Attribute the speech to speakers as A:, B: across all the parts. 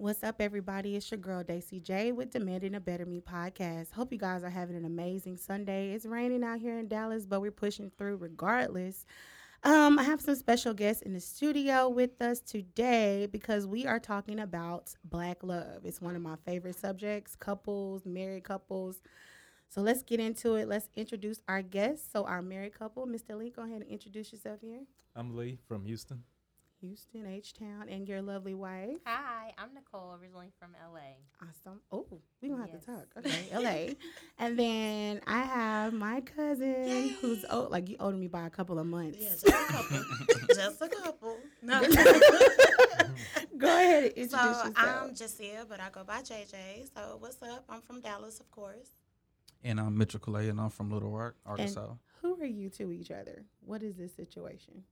A: What's up, everybody? It's your girl Daisy J with Demanding a Better Me podcast. Hope you guys are having an amazing Sunday. It's raining out here in Dallas, but we're pushing through regardless. Um, I have some special guests in the studio with us today because we are talking about black love. It's one of my favorite subjects, couples, married couples. So let's get into it. Let's introduce our guests. So our married couple, Mr. Lee, go ahead and introduce yourself here.
B: I'm Lee from Houston.
A: Houston, H Town, and your lovely wife.
C: Hi, I'm Nicole, originally from LA.
A: Awesome. Oh, we don't have
C: Yes.
A: to talk. Okay, LA. and then I have my cousin who's old, like you older me by a couple of months.
D: Yeah, just a couple. just a couple. No.
A: Go ahead and introduce
D: so
A: yourself.
D: I'm Jacia, but I go by JJ. So what's up? I'm from Dallas, of course.
E: And I'm Mitchell Calais, and I'm from Little Rock, Arkansas.
A: Who are you to each other? What is this situation?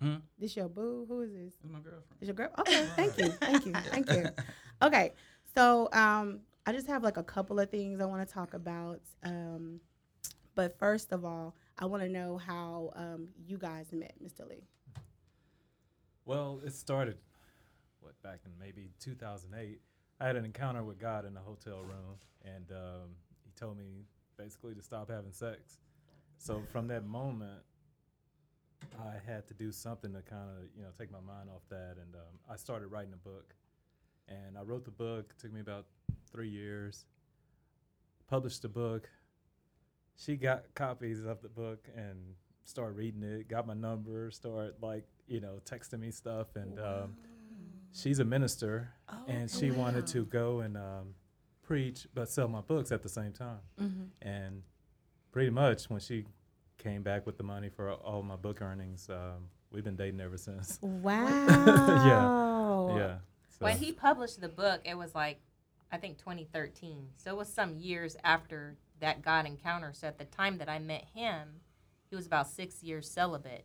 E: Hmm?
A: This your boo? Who is this?
E: That's my girlfriend.
A: Is your girl? Okay, thank you, thank you, thank you. Okay, so um, I just have like a couple of things I want to talk about. Um, but first of all, I want to know how um, you guys met, Mr. Lee.
B: Well, it started what back in maybe 2008. I had an encounter with God in a hotel room, and um, He told me basically to stop having sex. So from that moment, I had to do something to kind of you know take my mind off that, and um, I started writing a book. And I wrote the book. It took me about three years. Published the book. She got copies of the book and started reading it. Got my number. Started like you know texting me stuff, and um, she's a minister,
D: Oh,
B: and she wanted to go and um, preach, but sell my books at the same time.
A: Mm-hmm.
B: And pretty much when she came back with the money for all my book earnings, um, we've been dating ever since.
A: Wow.
B: Yeah. So,
C: When he published the book, it was like, I think 2013. So it was some years after that God encounter. So at the time that I met him, he was about six years celibate.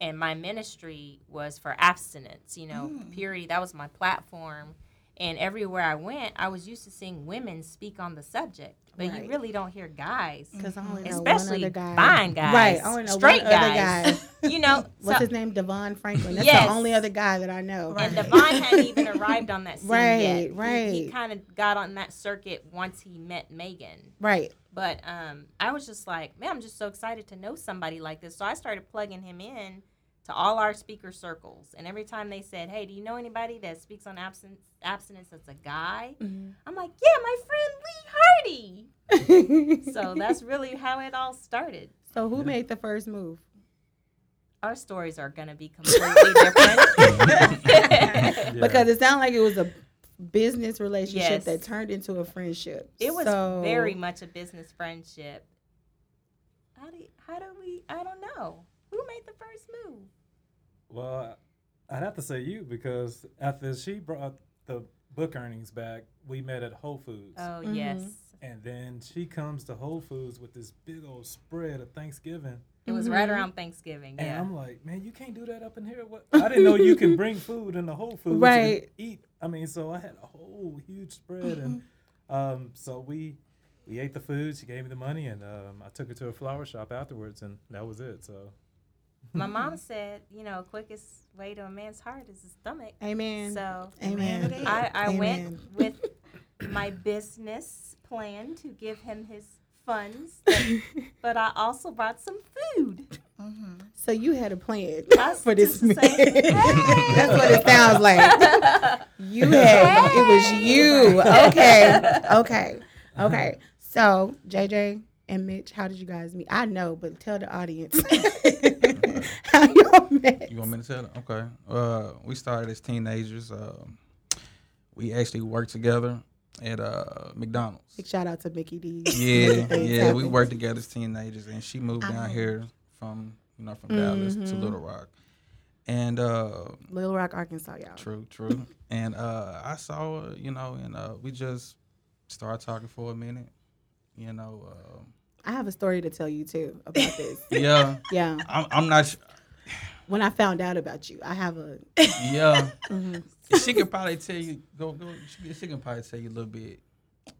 C: And my ministry was for abstinence, you know, purity. That was my platform. And everywhere I went, I was used to seeing women speak on the subject. But
A: Right.
C: you really don't hear guys.
A: Because I only know
C: Especially
A: one other guy.
C: fine guys.
A: Right. I only know
C: straight
A: one other
C: guys.
A: guy.
C: You know,
A: What's
C: so-
A: his name? DeVon Franklin. That's
C: Yes.
A: the only other guy that I know.
C: And DeVon hadn't even arrived on that scene
A: Right,
C: yet. He- He, kind of got on that circuit once he met Meagan.
A: Right.
C: But um, I was just like, man, I'm just so excited to know somebody like this. So I started plugging him in to all our speaker circles. And every time they said, hey, do you know anybody that speaks on abstinence, abstinence that's a guy?
A: Mhm.
C: I'm like, yeah, my friend Lee Hardy. so that's really how it all started.
A: so who made the first move?
C: Our stories are going to be completely different.
B: yeah.
A: Because it sounded like it was a business relationship
C: Yes.
A: that turned into a friendship.
C: It was
A: So-
C: very much a business friendship. How do how do we? I don't know. Who made the first move?
B: Well, I'd have to say you because after she brought the book earnings back, we met at Whole Foods.
C: Oh
A: Mhm.
C: yes,
B: And then she comes to Whole Foods with this big old spread of Thanksgiving.
C: it was right
A: Mhm.
C: around Thanksgiving.
B: And
C: Yeah,
B: I'm like, man, you can't do that up in here. What? I didn't know you can bring food in the Whole Foods
A: Right.
B: and eat. I mean, so I had a whole huge spread, and um, so we we ate the food. She gave me the money, and um, I took her to a flower shop afterwards, and that was it. So
C: my mom said, you know, quickest way to a man's heart is his stomach.
A: Amen.
C: So
A: Amen.
D: Amen.
C: I, I
A: Amen.
C: went with my business plan to give him his funds, but, but I also brought some food.
D: Mm-hmm.
A: So you had a plan
C: That's
A: for this man.
C: say,
A: That's what it sounds like. You had it was you. Okay. Okay. Okay. So JJ and Mitch, how did you guys meet? I know, but tell the audience how y'all met.
E: You want me to tell? it? Okay. Uh, we started as teenagers. Um, we actually worked together at uh, McDonald's.
A: Big shout out to Mickey D.
E: Yeah,
A: Making things
E: yeah. We worked together as teenagers, and she moved
A: Oh.
E: down here from you know from Dallas to
A: Mhm.
E: Little Rock. And uh,
A: Little Rock, Arkansas, y'all.
E: true, true. and uh, I saw her, you know, and uh, we just started talking for a minute. You know, uh,
A: I have a story to tell you too about this.
E: yeah.
A: yeah.
E: I'm, I'm not. Sh-
A: When I found out about you, I have a.
E: yeah.
A: mhm.
E: she could probably tell you. Go, go. She, she can probably tell you a little bit.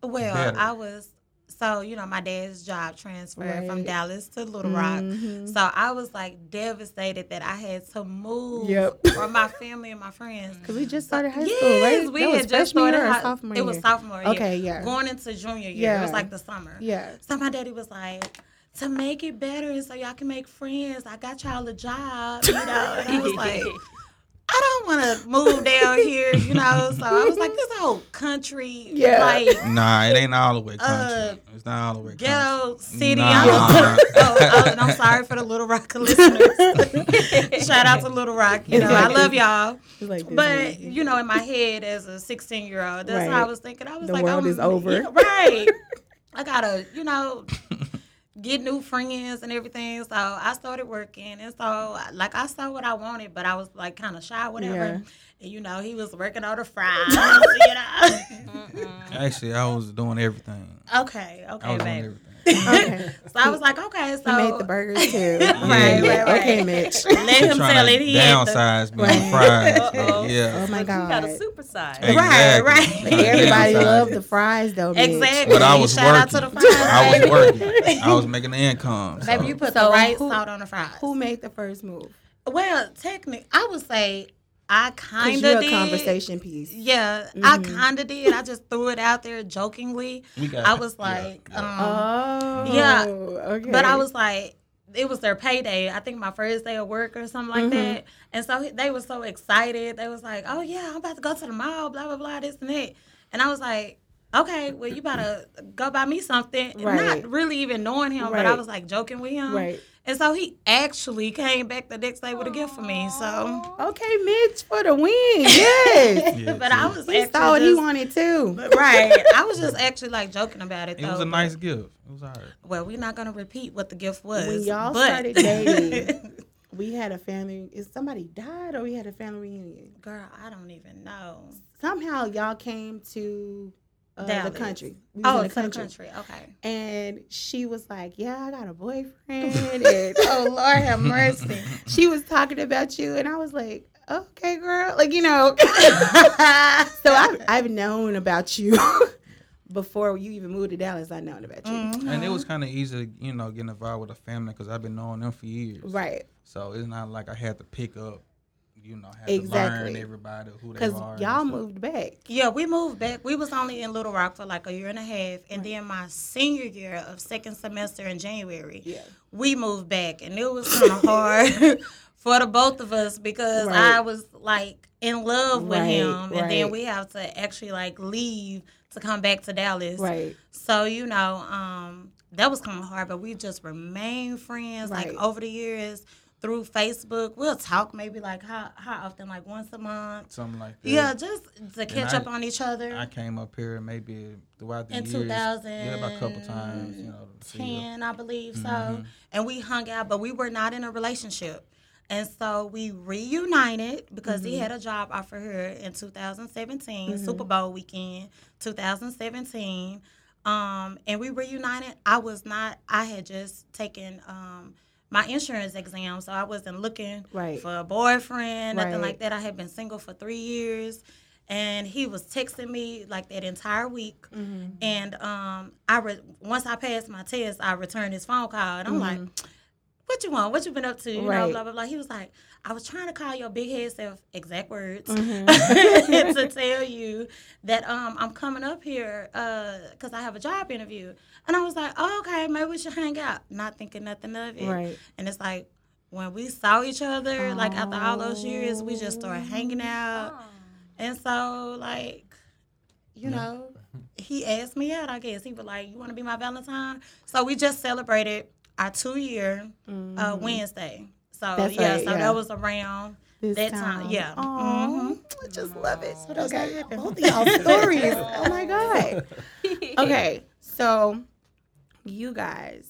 D: Well,
E: Better.
D: I was so you know, my dad's job transferred from Dallas to Little Rock.
A: Mhm.
D: So I was like devastated that I had to move
A: Yep.
D: from my family and my friends.
A: Cause we just started high school,
D: Yes,
A: right?
D: we
A: That
D: had just started high-
A: sophomore
D: It was sophomore year.
A: Okay, yeah.
D: Going into junior year. yeah. It was like the summer.
A: Yeah.
D: So my daddy was like, to make it better and so y'all can make friends, I got y'all a job, you know. And I was like, I don't want to move down here, you know. So I was like, this whole country,
A: Yeah.
D: like
E: Nah, it ain't all the way country.
D: Uh,
E: it's not all the way country.
D: ghetto city.
E: Nah.
D: I'm, oh, oh, I'm sorry for the Little Rock listeners. Shout out to Little Rock. You know, I love y'all.
A: Like
D: But
A: way.
D: you know, in my head as a 16 year old, that's how I was thinking. I was
A: The
D: like,
A: world
D: I'm,
A: is over.
D: yeah, right. I gotta, you know, get new friends and everything. So I started working, and so like I saw what I wanted, but I was like kind of shy, whatever.
A: Yeah.
D: And you know, he was working on the fries, you know.
E: Actually, I was doing everything.
D: okay,
E: I
D: okay,
E: was doing
D: baby.
E: Everything.
A: Okay.
D: So I was like, okay, so
A: He made the burgers too.
D: right, right, right.
A: Okay, Mitch.
D: Let him
E: Trying
D: tell it. He had the,
E: downsize me
A: Right.
E: on fries.
C: Uh-oh.
E: yeah.
A: Oh my god.
C: You got a super size.
E: Hey.
D: right,
E: Exactly.
D: right.
A: Everybody loved the fries though. Mitch.
D: Exactly.
E: But I was
D: Shout out
E: working.
D: to the fries.
E: I was working. I was making the income.
D: Baby,
E: so-
D: you put
A: So
D: the right
A: who-
D: salt on the fries.
A: Who made the first move?
D: Well, technically, I would say I kind
A: you're
D: of
A: a
D: did.
A: conversation piece.
D: Yeah, I
A: Mhm.
D: kind of did. I just threw it out there jokingly.
E: got,
D: I was like,
E: yeah.
D: um,
A: Oh.
D: Yeah.
A: Okay.
D: but I was like, it was their payday. I think my first day of work or something like
A: Mhm.
D: that. And so he- they were so excited. They was like, oh yeah, I'm about to go to the mall, blah blah blah, this and that. And I was like. Okay, well, you better go buy me something.
A: Right.
D: Not really even knowing him, but I was like joking with him.
A: right.
D: And so he actually came back the next day with a gift for me. So,
A: Okay, Mitch for the win. Yes.
E: Yeah,
D: but I was
A: he
D: actually
A: saw what he wanted too.
D: right. I was just actually like joking about it.
E: It
D: though,
E: was a
D: but-
E: nice gift. It was alright.
D: Well, we're not gonna repeat what the gift was.
A: When y'all
D: but-
A: started dating, we had a family. Is somebody died or we had a family reunion?
D: girl, I don't even know.
A: Somehow y'all came to uh, the country. We
D: Oh,
A: the country.
D: country. Okay.
A: And she was like, "Yeah, I got a boyfriend." and oh Lord have mercy. she was talking about you, and I was like, "Okay, girl." Like you know. so I've I've known about you before you even moved to Dallas. I known about you.
D: Mhm.
E: And it was kind of easy you know, getting involved with a family because I've been knowing them for years.
A: Right.
E: So it's not like I had to pick up, you know, had to
A: Exactly.
E: learn everybody who they
A: Because
E: are. and
A: y'all moved back.
D: Yeah, we moved back. We was only in Little Rock for like a year and a half, and then my senior year of second semester in January,
A: Yeah.
D: we moved back, and it was kind of hard for the both of us because
A: Right.
D: I was like in love with
A: Right,
D: him, and then we have to actually like leave to come back to Dallas.
A: Right.
D: So you know, um, that was kind of hard, but we just remained friends
A: Right.
D: like over the years through Facebook. We'll talk maybe like how how often, like once a month.
E: Something like that.
D: Yeah, just to catch
E: I-
D: up on each other.
E: I came up here maybe throughout the
D: In
E: years.
D: 2000,
E: Yeah, about a couple times, you know. to see her.
D: ten, I believe so.
E: Mhm.
D: And we hung out, but we were not in a relationship. And so we reunited because he had a job offer here in 2017, Super Bowl weekend, 2017. Um, and we reunited. I was not. I had just taken um, my insurance exam, so I wasn't looking
A: Right.
D: for a boyfriend, nothing
A: Right.
D: like that. I had been single for three years, and he was texting me like that entire week.
A: Mm-hmm.
D: And um, I re- once I passed my test, I returned his phone call, and I'm like, "What you want? What you been up to?" You know,
A: Mm-hmm.
D: Blah blah blah. He was like, "I was trying to call your big head self, exact words,
A: Mm-hmm.
D: to tell you that um I'm coming up here because I have a job interview." And I was like, oh, "Okay, maybe we should hang out." Not thinking nothing of it.
A: Right.
D: And it's like when we saw each other, like after all those years, we just started hanging out.
C: Oh.
D: And so, like, you know, he asked me out, I guess. He was like, You want to be my Valentine? So we just celebrated our two year uh, Wednesday. So,
A: Mm-hmm. That's
D: yeah,
A: right,
D: so
A: yeah.
D: that was around
A: This
D: that time. Yeah.
A: Aw,
D: Mhm.
A: I just love it.
D: What else
A: Okay.
D: happened?
A: Both of y'all stories. oh my god. Okay, so you guys,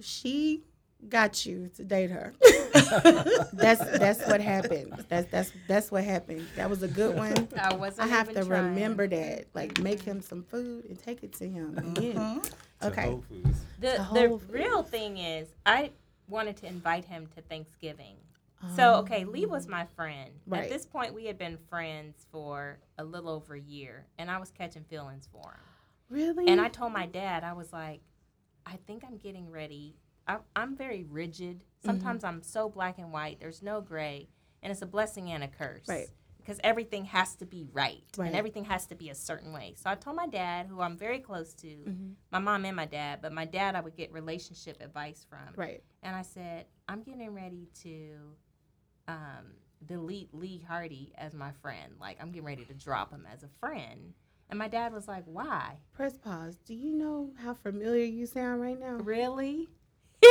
A: she got you to date her. that's that's what happened. That's that's that's what happened. That was a good one.
C: I wasn't.
A: I have to
C: trying.
A: remember that. Like make him some food and take it to him. Again.
D: Mhm.
B: to
A: Okay.
B: Whole Foods.
C: The
A: The
C: the
A: whole
C: real thing is, I wanted to invite him to Thanksgiving. So okay, Lee was my friend.
A: Right.
C: At this point, we had been friends for a little over a year, and I was catching feelings for him.
A: Really?
C: And I told my dad, I was like, I think I'm getting ready. I, I'm very rigid.
A: Mm-hmm.
C: Sometimes I'm so black and white. There's no gray, and it's a blessing and a curse.
A: Right.
C: Because everything has to be right,
A: Right.
C: and everything has to be a certain way. So I told my dad, who I'm very close to,
A: Mhm.
C: my mom and my dad, but my dad I would get relationship advice from.
A: Right.
C: And I said, I'm getting ready to um, delete Lee Hardy as my friend. Like, I'm getting ready to drop him as a friend. And my dad was like, Why?
A: Press pause. Do you know how familiar you sound right now?
C: Really?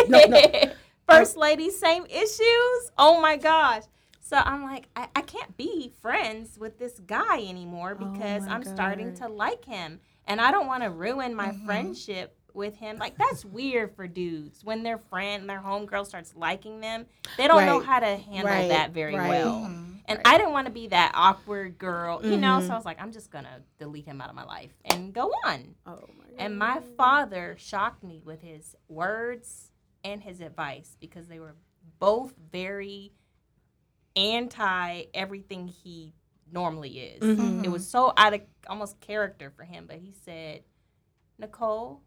A: No, no.
C: First lady, same issues? Oh my gosh. So I'm like, I, I can't be friends with this guy anymore
A: Oh
C: because
A: my
C: I'm starting to like him. And I don't want to ruin my
D: Mhm.
C: friendship with him. Like, that's weird for dudes. When their friend, their homegirl starts liking them, they don't know how to handle
A: Right.
C: that very
A: Right.
C: well.
D: Mhm.
C: And
A: Right.
C: I didn't want to be that awkward girl, you know?
A: Mhm.
C: So I was like, I'm just going to delete him out of my life and go on.
A: Oh my god.
C: And my father shocked me with his words and his advice because they were both very anti everything he normally is.
A: Mhm.
C: It was so out of almost character for him, but he said, Nicole,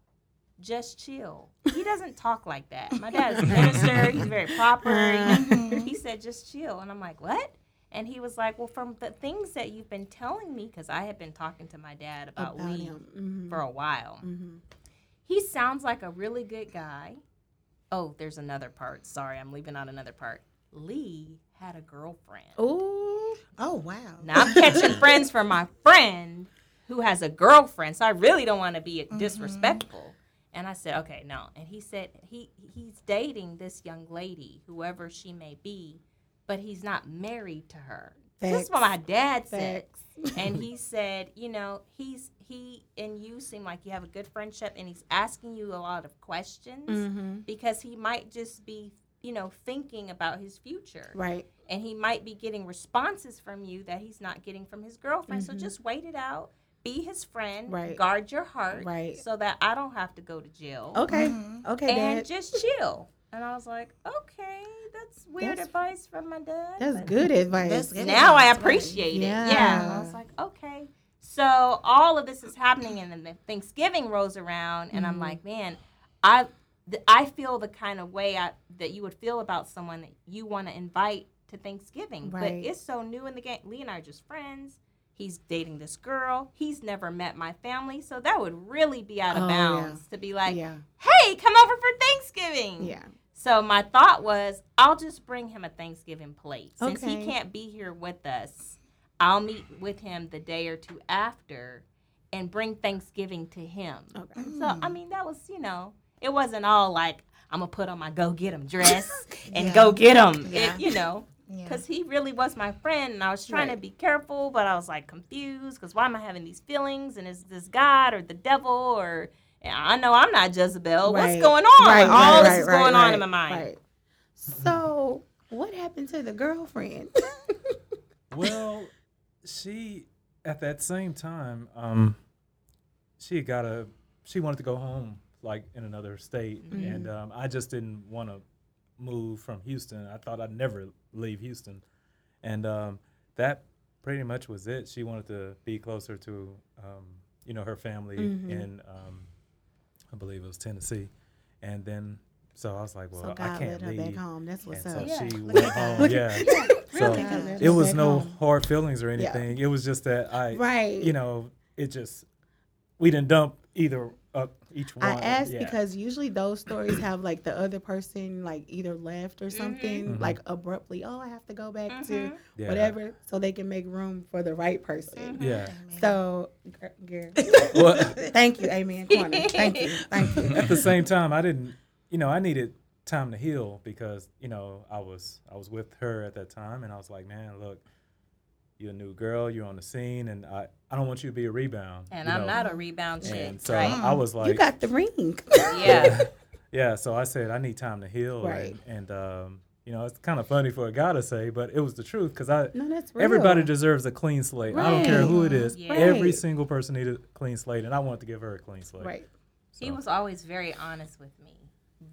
C: just chill. He doesn't talk like that. My dad is a minister, he's very proper.
A: Uh-huh.
C: He, said, just chill. And I'm like, what? And he was like, well, from the things that you've been telling me, because I had been talking to my dad about,
A: about. Mhm.
C: for a while.
A: Mhm.
C: He sounds like a really good guy. Oh, there's another part. Sorry, I'm leaving out another part. Lee had a girlfriend.
A: Ooh.
D: Oh wow.
C: Now I'm catching friends from my friend who has a girlfriend, so I really don't want to be disrespectful. And I said, okay, no. And he said he he's dating this young lady, whoever she may be, but he's not married to her. This is what my dad said.
A: Facts.
C: and he said, you know, he's he and you seem like you have a good friendship, and he's asking you a lot of questions
A: Mm-hmm.
C: because he might just be, you know, thinking about his future,
A: Right.
C: and he might be getting responses from you that he's not getting from his girlfriend. So
A: Mhm.
C: just wait it out. Be his friend.
A: Right.
C: Guard your heart.
A: Right.
C: So that I don't have to go to jail.
A: Okay.
D: Mhm.
A: Okay,
C: And
A: Dad.
C: just chill. And I was like, okay, that's weird
A: That's-
C: advice from my dad.
A: That's good advice.
D: That's good.
C: now I
D: advice, right.
C: appreciate it. Yeah.
A: Yeah.
C: I was like, okay. So all of this is happening, and then the Thanksgiving rolls around, and I'm
A: Mhm.
C: like, man, I th- I feel the kind of way I, that you would feel about someone that you want to invite to Thanksgiving, but it's so new in the game. Lee and I are just friends. He's dating this girl. He's never met my family, so that would really be out of
A: Oh, yeah.
C: bounds to be like,
A: yeah.
C: "Hey, come over for Thanksgiving."
A: Yeah.
C: So my thought was, I'll just bring him a Thanksgiving plate. Since
A: Okay.
C: he can't be here with us, I'll meet with him the day or two after and bring Thanksgiving to him.
A: Okay.
C: So I mean, that was, you know, it wasn't all like I'm gonna put on my go get him dress and
D: Yeah.
C: go get him.
D: Yeah.
C: you know,
D: Yeah.
C: because he really was my friend, and I was trying to be careful, but I was like confused because why am I having these feelings? And is this God or the devil or I know I'm not Jezebel.
A: Right.
C: What's going on?
A: Right,
C: All
A: right,
C: this
A: right,
C: is
A: right,
C: going on
A: right,
C: in my mind.
A: Right. So, what happened to the girlfriend?
B: Well, she at that same time, um, she got a she wanted to go home like in another state, and um, I just didn't want to move from Houston. I thought I'd never leave Houston, and um, that pretty much was it. She wanted to be closer to um, you know her family
A: Mhm.
B: in um, I believe it was Tennessee, and then so I was like, well,
A: so
B: I can't
A: led her
B: leave.
A: back home. That's what's
B: and
A: up.
B: so
C: Yeah,
B: she went home.
C: that.
B: Yeah. So
C: Yeah.
B: It was no
A: home.
B: hard feelings or
A: Yeah.
B: anything. It was just that I,
A: Right.
B: you know, it just we didn't dump either uh, each one.
A: I asked
B: yeah.
A: because usually those stories have like the other person like either left or something
B: Mhm.
A: like abruptly. Oh, I have to go back to
C: Mhm.
B: yeah.
A: whatever, so they can make room for the right person.
C: Mhm.
B: Yeah.
A: So, gir- gir-
B: Well,
A: thank you, Amen Corner. Thank you, thank you.
B: at the same time, I didn't, you know, I needed time to heal because you know I was I was with her at that time, and I was like, man, look, you're a new girl, you're on the scene, and I I don't want you to be a rebound.
C: And I'm
B: know?
C: not a rebound chick,
B: And so
C: right?
B: I was like,
A: you got the ring.
C: yeah.
B: yeah, so I said I need time to heal,
A: Right.
B: And, and um, you know, it's kind of funny for a guy to say, but it was the truth because I
A: no, that's real.
B: everybody deserves a clean slate. I don't care who it is.
C: Yeah.
B: Every single person needed a clean slate, and I wanted to give her a clean slate.
A: right.
B: So,
C: He was always very honest with me.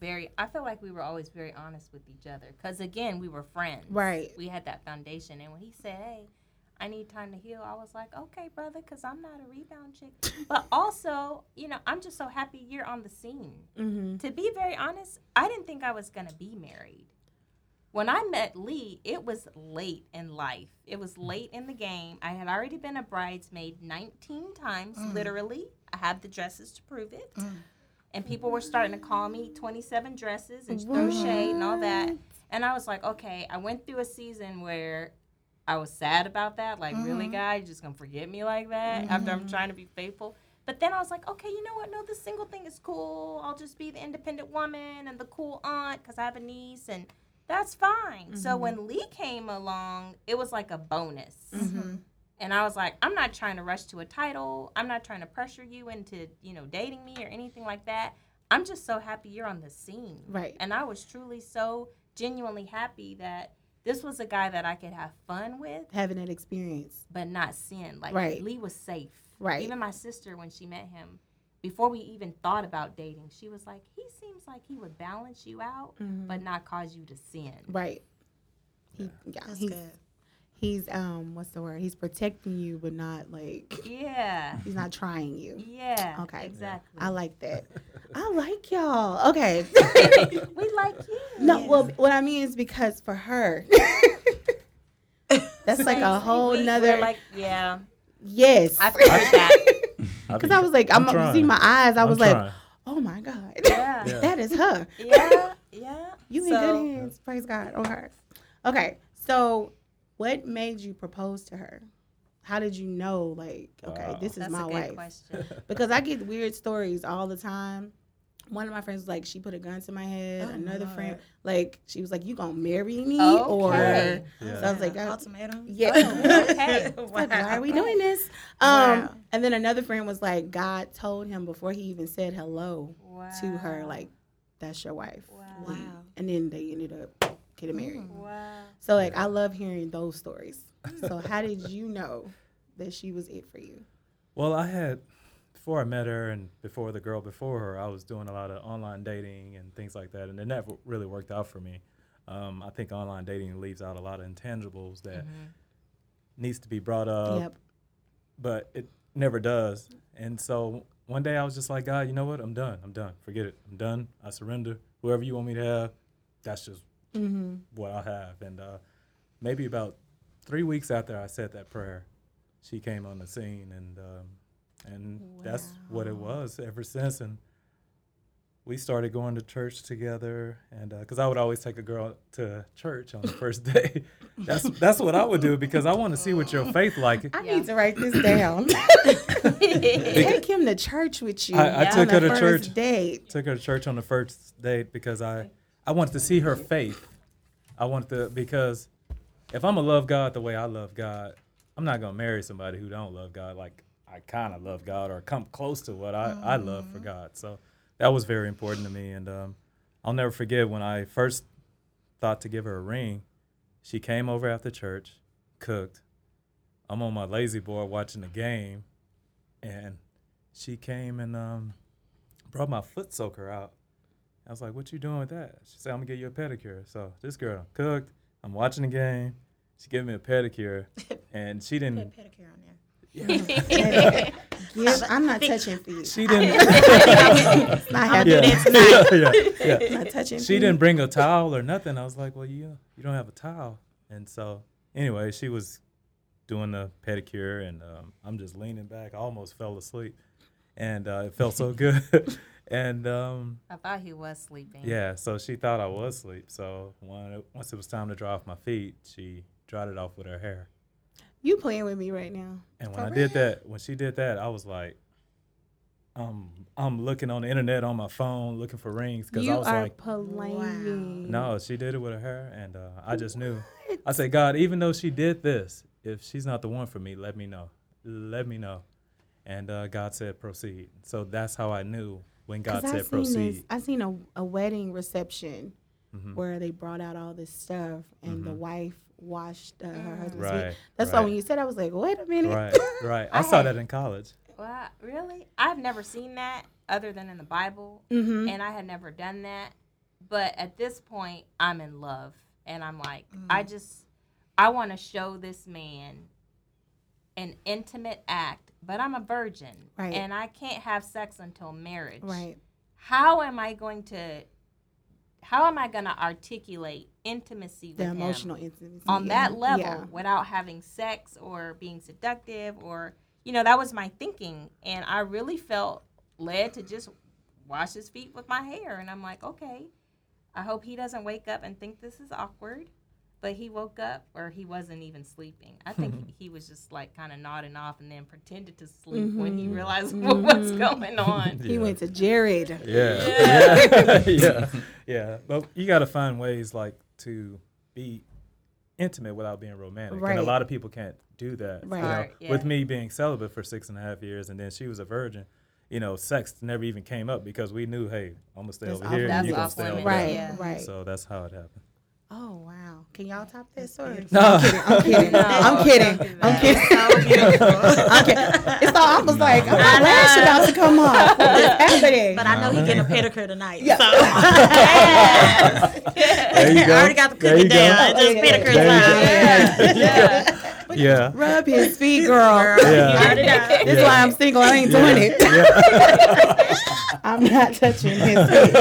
C: Very, I feel like we were always very honest with each other. Cause again, we were friends.
A: Right.
C: We had that foundation, and when he said, "Hey, I need time to heal. I was like, okay, brother, because I'm not a rebound chick. But also, you know, I'm just so happy you're on the scene.
A: Mm-hmm.
C: To be very honest, I didn't think I was going to be married. When I met Lee, it was late in life. It was mm. late in the game. I had already been a bridesmaid 19 times, mm. literally. I have the dresses to prove it. Mm. And people were starting to call me 27 dresses and throw shade and all that. And I was like, okay, I went through a season where I was sad about that. Like, really, mm-hmm. guy, you just gonna forget me like that after I'm mm-hmm. trying to be faithful? But then I was like, okay, you know what? No, the single thing is cool. I'll just be the independent woman and the cool aunt because I have a niece, and that's fine. So mm-hmm. when Lee came along, it was like a bonus. And I was like, I'm not trying to rush to a title. I'm not trying to pressure you into, you know, dating me or anything like that. I'm just so happy you're on the scene.
A: Right.
C: And I was truly so genuinely happy that this was a guy that I could have fun with,
A: Having that experience.
C: but not sin. Like
A: Right.
C: Lee was safe.
A: Right.
C: Even my sister, when she met him, before we even thought about dating, she was like, he seems like he would balance you out,
A: Mm-hmm.
C: but not cause you to sin.
A: Right. He, yeah,
D: That's
A: he's
D: good.
A: He's um what's the word? He's protecting you, but not like
C: Yeah.
A: he's not trying you.
C: Yeah.
A: Okay.
C: Exactly.
A: I like that. I like y'all. Okay.
C: we like you.
A: no, well, what I mean is because for her, that's like a whole
C: We- we're
A: nother.
C: Like, yeah.
A: yes.
C: I figured that.
A: Because I was like, I'm,
B: trying.
A: see my eyes. I
B: I'm
A: was like, oh my god,
C: Yeah.
B: Yeah.
A: that is her.
C: Yeah. Yeah.
A: You in good hands. Praise God on her. Okay, so what made you propose to her? How did you know, like, okay,
B: Wow.
A: this is
C: That's
A: my wife? Because I get weird stories all the time. One of my friends was like, she put a gun to my head.
D: Oh,
A: Another friend, like, she was like, you gonna marry me?
C: Okay.
A: Or,
B: Yeah.
A: so I was like,
D: ultimatum.
A: yeah.
C: okay.
A: It's like, why are we doing this? Um,
D: Wow.
A: And then another friend was like, God told him before he even said hello
C: Wow.
A: to her, like, that's your wife.
C: Wow.
D: Wow.
A: And then they ended up getting married.
C: Wow.
A: So like I love hearing those stories. So how did you know that she was it for you?
B: Well, I had before I met her and before the girl before her, I was doing a lot of online dating and things like that, and it never really worked out for me. Um, I think online dating leaves out a lot of intangibles that needs to be brought up,
A: yep.
B: but it never does. And so one day I was just like, God, you know what? I'm done. I'm done. Forget it. I'm done. I surrender. Whoever you want me to have, that's just
A: Mm-hmm.
B: what I'll have. And uh, maybe about three weeks after I said that prayer, she came on the scene, and um, and that's what it was ever since. And we started going to church together, and because I would always take a girl to church on the first day. that's that's what I would do because I want to see what your faith like.
A: I
C: Yeah.
A: need to write this down. Take him to church with you.
B: I- I
A: on
B: took
A: the
B: her to
A: first
B: church.
A: Date.
B: took her to church on the first date because I I wanted to see her faith. I wanted to because if I'm gonna love God the way I love God, I'm not gonna marry somebody who don't love God like I kind of love God or come close to what I, I love for God. So that was very important to me, and um, I'll never forget when I first thought to give her a ring. She came over after church, cooked. I'm on my lazy boy watching the game, and she came and um, brought my foot soaker out. I was like, "What you doing with that?" She said, "I'm gonna get you a pedicure." So this girl cooked. I'm watching the game. She gave me a pedicure, and she
D: Put a
B: didn't.
D: pedicure on there.
A: Yes, I'm not touching for you.
B: She didn't.
A: Not
D: I'ma do
A: happening.
D: that
B: yeah, yeah, yeah.
A: Not touching.
B: She
A: you.
B: didn't bring a towel or nothing. I was like, "Well, you you don't have a towel." And so anyway, she was doing the pedicure, and um, I'm just leaning back. I almost fell asleep, and uh, it felt so good. And um,
C: I thought he was sleeping.
B: Yeah, so she thought I was asleep. So when it, once it was time to dry off my feet, she dried it off with her hair.
A: You playing with me right now?
B: And when
A: For
B: I did that, when she did that, I was like, um, I'm looking on the internet on my phone looking for rings because I was
A: are
B: like,
A: playing.
B: no, she did it with her hair, and uh, I just knew. I said, God, even though she did this, if she's not the one for me, let me know. Let me know. And uh, God said, proceed. So that's how I knew when God
A: 'Cause I
B: said
A: seen
B: proceed.
A: This, I seen a, a wedding reception
B: Mhm.
A: where they brought out all this stuff and the
B: Mhm.
A: wife washed uh, her husband's feet.
B: Right.
A: That's why when you said, I was like, wait a minute.
B: Right, right. I,
C: I
B: saw
C: had-
B: that in college.
C: Wow, really? I've never seen that other than in the Bible,
A: mm-hmm.
C: and I had never done that. But at this point, I'm in love, and I'm like, I just, I want to show this man an intimate act, but I'm a virgin,
A: Right.
C: and I can't have sex until marriage.
A: Right.
C: How am I going to? How am I going to articulate intimacy with
A: The
C: him
A: emotional intimacy.
C: on
A: yeah.
C: that level
A: Yeah.
C: without having sex or being seductive or you know that was my thinking, and I really felt led to just wash his feet with my hair, and I'm like, okay, I hope he doesn't wake up and think this is awkward. But he woke up, or he wasn't even sleeping. I think he was just like kind of nodding off, and then pretended to sleep when he
A: Mhm.
C: realized what was
A: Mhm.
C: going on.
A: He
B: Yeah.
A: went to Jared.
B: Yeah.
C: Yeah.
B: Yeah. yeah. Yeah. But you got to find ways like to be intimate without being romantic.
A: Right.
B: And a lot of people can't do that. you
A: Right.
B: know.
C: Right, yeah.
B: With me being celibate for six and a half years and then she was a virgin, you know, sex never even came up because we knew, hey, I'm going to stay
A: That's
B: over
A: off
B: here and you're going to
C: off
B: stay over
C: limits,
B: there.
A: Right.
C: Yeah.
A: Right.
B: So that's how it happened.
A: Oh wow! Can y'all top that story?
B: No.
A: I'm kidding. I'm kidding.
C: No,
A: I'm kidding.
C: don't do
A: I'm kidding. I'm kidding. It's all. I was like, I'm
D: I oh,
A: not lash
D: know.
A: about to come off. What's happening?
D: But I know he's getting a pedicure tonight.
A: Yeah.
D: So.
B: There you
D: I
B: go.
D: already got the
B: There
D: cookie
B: you go.
D: down. Just
A: Yeah.
D: pedicure
B: There you
D: time.
B: go.
C: Yeah.
B: Yeah.
A: Rub his feet, girl.
D: Girl,
B: Yeah.
D: you already know.
A: That's
B: Yeah.
A: why I'm single. I ain't doing it.
B: Yeah.
A: I'm not touching his feet.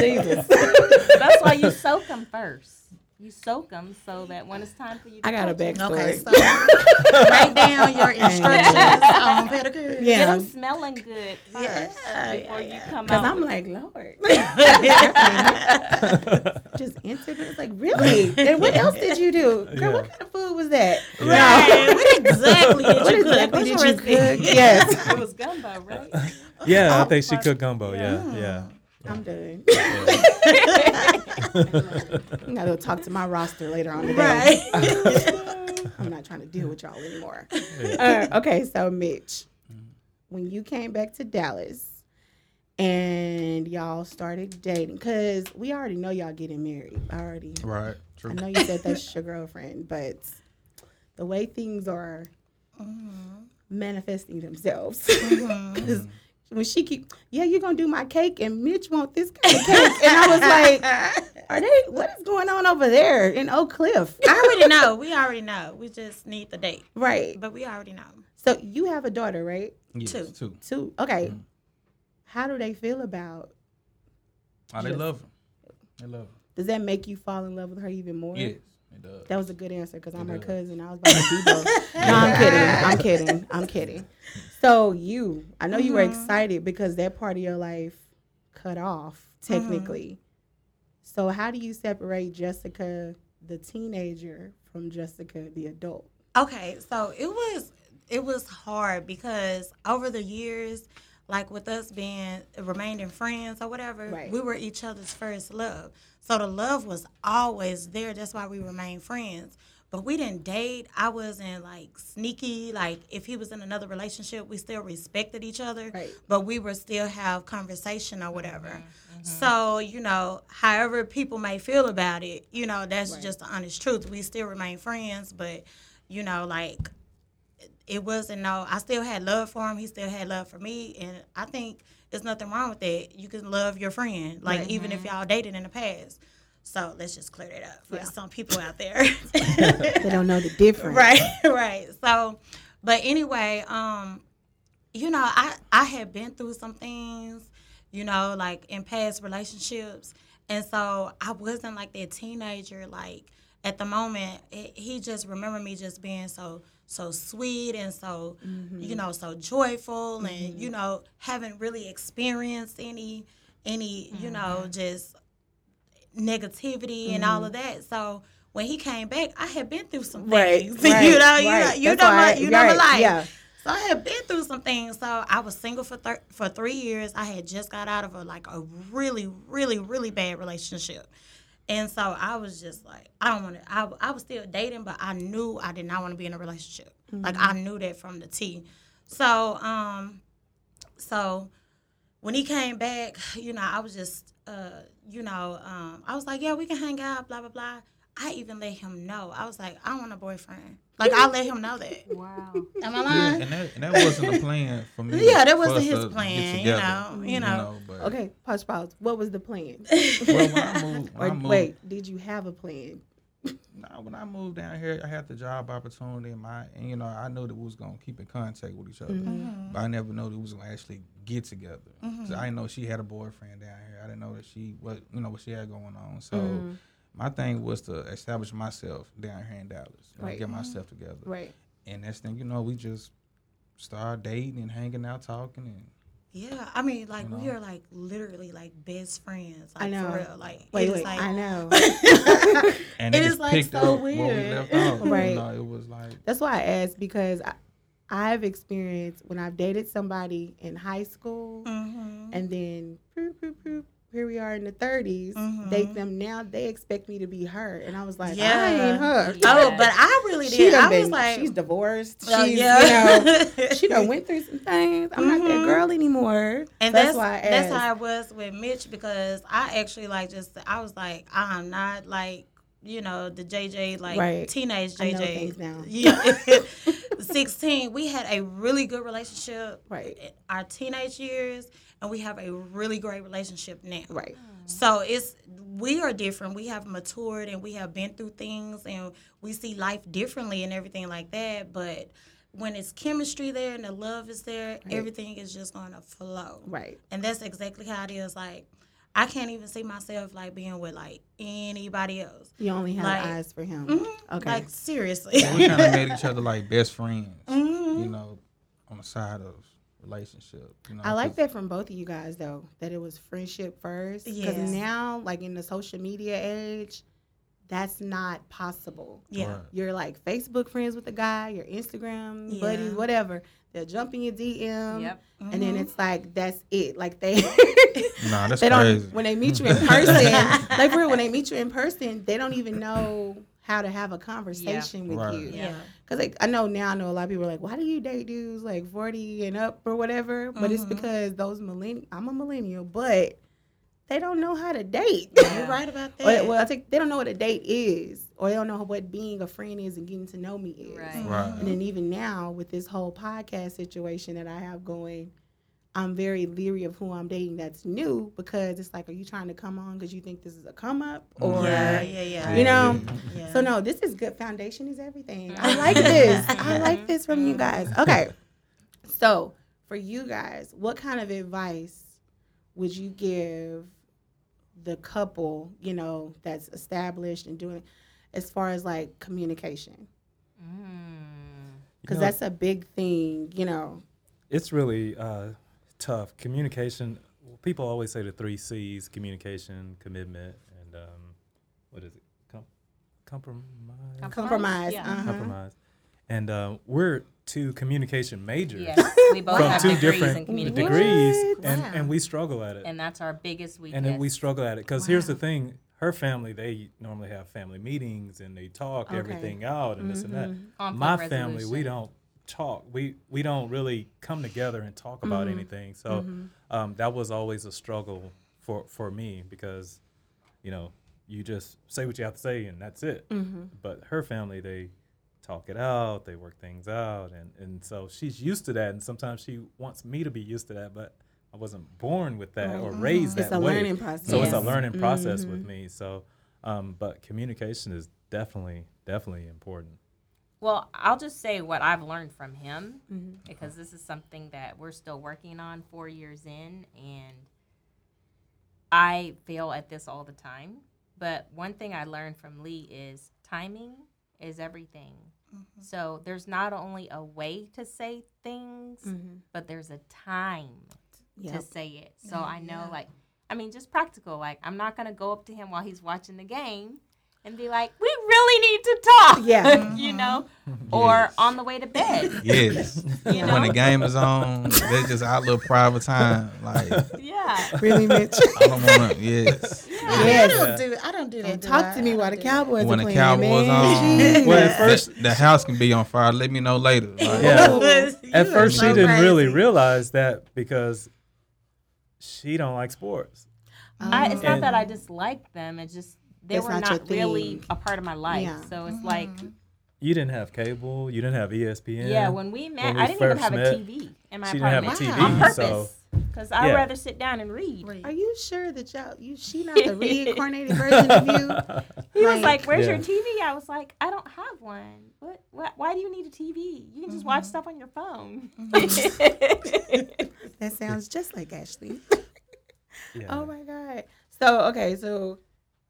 A: Jesus.
C: That's why you soak them first. You soak them so that when it's time for you to
A: I got a
C: touch 'em,
A: backstory.
D: Okay, so write down your instructions on pedicure.
C: Get them smelling good first
D: Yeah,
C: before
D: yeah,
C: you come
A: Because
C: out.
A: I'm
C: with-
A: like, Lord. Just intimate. It's like, really? And what else did you do? Girl,
B: Yeah.
A: what kind of food was that?
D: Right. What exactly did
A: What
D: you cook?
A: exactly
D: What's
A: did you cook? Yes.
C: it was gumbo, right?
B: Yeah, I
A: Oh,
B: think she cooked gumbo. Yeah, yeah.
A: I'm done.
B: yeah.
A: I gotta go talk to my roster later on today.
D: Right.
A: I'm not trying to deal with y'all anymore.
B: Yeah.
A: Uh, okay, so Mitch, when you came back to Dallas and y'all started dating, because we already know y'all getting married. I already,
E: Right.
A: I know you said that's your girlfriend, but the way things are
D: Mm-hmm.
A: manifesting themselves. 'Cause when she keep, yeah, you're gonna do my cake, and Mitch want this kind of cake, and I was like, are they? What is going on over there in Oak Cliff?
D: I already know. We already know. We just need the date.
A: Right.
D: But we already know.
A: So you have a daughter, right?
E: Yes,
D: Two.
E: Two.
A: Two. Okay.
E: Mhm.
A: How do they feel about?
E: Oh, they
A: Yes.
E: love her. They love her.
A: Does that make you fall in love with her even more?
E: Yes, it does.
A: That was a good answer because I'm
E: It
A: her cousin. I was about to be both. no, I'm kidding. I'm kidding. I'm kidding. So you, I know you were
D: Mhm.
A: excited because that part of your life cut off technically. So how do you separate Jessica, the teenager, from Jessica, the adult?
D: Okay, so it was it was hard because over the years, like with us being remaining friends or whatever,
A: Right.
D: we were each other's first love. So the love was always there. That's why we remained friends. But we didn't date. I wasn't like sneaky. Like if he was in another relationship, we still respected each other.
A: Right.
D: But we would still have conversation or whatever. Mm-hmm, mm-hmm. So, you know, however people may feel about it, you know, that's
A: Right.
D: just the honest truth. We still remain friends, but you know, like it wasn't no I still had love for him, he still had love for me, and I think there's nothing wrong with that. You can love your friend, like
A: Right.
D: even if mm-hmm. y'all dated in the past. So let's just clear that up for
A: Yeah.
D: some people out there.
A: They don't know the difference.
D: right, right. So, but anyway, um, you know, I I had been through some things, you know, like in past relationships, and so I wasn't like that teenager. Like at the moment, it, he just remembered me just being so so sweet and so mm-hmm. you know so joyful and mm-hmm. you know haven't really experienced any any you mm-hmm. know just negativity and all of that so when he came back i had been through some things
A: right,
D: you know you know
A: right.
D: you
A: That's
D: know my you know my life
A: yeah.
D: so I had been through some things. So I was single for thir- for three years. I had just got out of a like a really, really, really bad relationship, and so I was just like, I don't want to. I, I was still dating, but I knew I did not want to be in a relationship. Like I knew that from the T. So um, so when he came back, you know, I was just, uh, you know, um, I was like, yeah, we can hang out, blah blah blah. I even let him know. I was like, I want a boyfriend. Like I let him know that.
C: Wow.
D: Am I
E: Yeah,
D: lying?
E: and that, and that wasn't a plan for me.
D: Yeah, that wasn't his
E: to get
D: plan, you know, you know.
E: but-
A: Okay, pause, pause. What was the plan?
E: Well, when I moved, when
A: Or
E: I moved,
A: wait, did you have a plan?
E: Nah, when I moved down here, I had the job opportunity, and my, and you know, I knew that we was gonna keep in contact with each other,
A: Mm-hmm.
E: but I never knew that we was gonna actually get together. So I didn't know she had a boyfriend down here. I didn't know that she what you know what she had going on. So
A: Mm-hmm.
E: my thing was to establish myself down here in Dallas, know,
A: Right.
E: get myself together.
A: Right.
E: And next thing you know, we just started dating and hanging out, talking, and
D: Yeah, I mean, like
E: You
D: we are like literally like best friends. Like,
A: I know.
D: For real. Like
A: Wait,
D: it is
A: wait.
D: like
A: I know.
E: and
D: It
E: it,
D: is, like,
E: picked
D: so
E: up where we
D: weird.
A: Right.
E: You know, it was like
A: That's why I asked because I, I've experienced when I've dated somebody in high school
D: Mhm.
A: and then here we are in the 30s,
D: Mhm.
A: date them now, they expect me to be her. And I was like, I
D: Yeah.
A: ain't her.
C: Yeah.
D: Oh, but I really did.
A: done
D: I was
A: been,
D: like,
A: she's divorced.
D: well,
A: she's,
D: yeah.
A: you know, she done went through some things. I'm not that
D: Mhm.
A: girl anymore.
D: And
A: that's,
D: that's
A: why I
D: that's how it was with Mitch because I actually like just I was like I'm not like you know the JJ like
A: Right.
D: teenage
A: I
D: JJ.
A: know things now.
D: Yeah, sixteen. We had a really good relationship
A: Right.
D: in our teenage years, and we have a really great relationship now.
A: right.
D: So it's we are different. We have matured and we have been through things and we see life differently and everything like that. But when it's chemistry there and the love is there, everything is just gonna flow.
A: Right.
D: And that's exactly how it is. Like I can't even see myself like being with like anybody else.
A: You only have
D: Like-
A: eyes for him.
D: Mhm.
A: Okay.
D: Like seriously.
E: we kind of made each other like best friends.
D: Mhm.
E: You know, on the side of relationship. You know,
A: I like that from both of you guys though, that it was friendship first. Because
D: Yes.
A: now, like in the social media age, that's not possible.
D: Yeah.
E: Right.
A: You're like Facebook friends with a guy, your Instagram
D: Yeah.
A: buddies, whatever. They'll jump in your DM,
C: Yep.
A: and
D: Mm-hmm.
A: then it's like that's it. Like they,
E: Nah, that's
A: they don't
E: crazy.
A: when they meet you in person. like for real, when they meet you in person, they don't even know how to have a conversation with
E: Right.
A: you.
D: Yeah.
A: Cause like I know now, I know a lot of people are like, why do you date dudes like forty and up or whatever? But it's
D: Mhm.
A: because those millennial. I'm a millennial, but they don't know how to date.
D: You're right about
A: Or,
D: that.
A: well, I think they don't know what a date is, or they don't know what being a friend is and getting to know me is.
C: Right.
E: Right.
A: And then even now with this whole podcast situation that I have going, I'm very leery of who I'm dating that's new because it's like, are you trying to come on because you think this is a come up or
D: yeah, yeah, yeah.
A: you know?
D: Yeah.
A: So no, this is good. Foundation is everything. I like this. I like this from you guys. Okay. So for you guys, what kind of advice would you give the couple, you know, that's established and doing as far as like communication?
C: Mm.
A: Because
B: You know,
A: that's a big thing, you know.
B: it's really uh, tough. Communication. People always say the three C's: communication, commitment, and um, what is it? Com- compromise.
A: Compromise.
C: Yeah.
A: Uh-huh.
B: Compromise. And uh, we're two communication majors
C: Yes, we both
B: from
C: have
B: two
C: degrees
B: different
C: in communication,
B: degrees,
A: What?
B: and,
D: Wow.
B: and we struggle at it.
C: and that's our biggest weakness.
B: and then we struggle at it because here's the thing: her family they normally have family meetings and they talk
A: Okay.
B: everything out and this and that.
C: Conflict
B: My family, we don't talk. We we don't really come together and talk about
A: Mhm.
B: anything. So
A: Mhm.
B: um, that was always a struggle for for me because you know you just say what you have to say and that's it.
A: Mhm.
B: But her family, they talk it out, they work things out, and and so she's used to that. And sometimes she wants me to be used to that, but I wasn't born with that or raised
A: It's
B: that
A: a
B: way.
A: learning process.
B: So it's a
C: Yes.
B: learning process
A: Mhm.
B: with me. So, um, but communication is definitely definitely important.
C: Well, I'll just say what I've learned from him
A: Mhm.
C: because this is something that we're still working on four years in, and I fail at this all the time. But one thing I learned from Lee is timing is everything.
D: Mm-hmm.
C: So there's not only a way to say things, but there's a time to say it. So
D: Yeah,
C: I know,
D: yeah.
C: like, I mean, just practical. Like, I'm not gonna go up to him while he's watching the game and be like, "We really need to talk."
A: Yeah.
C: you know, mm-hmm.
E: or
C: on the way to bed.
E: Yes.
C: You know?
E: When the game is on, that's just our little private time. Like
C: yeah.
A: Really, Mitch?
E: I don't want to. Yes.
D: I
A: Yes.
D: don't do I don't do that. do
A: Talk
D: I?
A: to me while the
D: do that.
A: Cowboys
E: When
A: are
E: the
A: playing,
E: Cowboys
A: man.
E: on,
B: Well, at
E: the-
B: first-
E: the, house can be on fire. Let me know later. Like,
B: Yeah.
D: Oh,
B: at first,
D: so
B: she didn't really realize that because she don't like sports.
C: I, um, it's not
B: And-
C: that I dislike them. It's just they
A: It's
C: were
A: not
C: not, really a part of my life.
A: Yeah.
C: So it's mm-hmm. like,
B: You didn't have cable. You didn't have ESPN.
C: yeah, when we met,
B: When we
C: I didn't even have
B: met,
C: a TV in my
B: she didn't have a
C: apartment.
B: TV,
C: On purpose.
B: so
C: because I'd
B: Yeah.
C: rather sit down and read.
A: Are you sure that y'all you she not the reincarnated version of you?
C: He was
A: Like-
C: like, "Where's your TV?" I was like, "I don't have one. What? Why, why do you need a TV? You can just watch mm-hmm. stuff on your phone."
A: That sounds just like Ashley.
B: Yeah.
A: Oh my god. So okay, so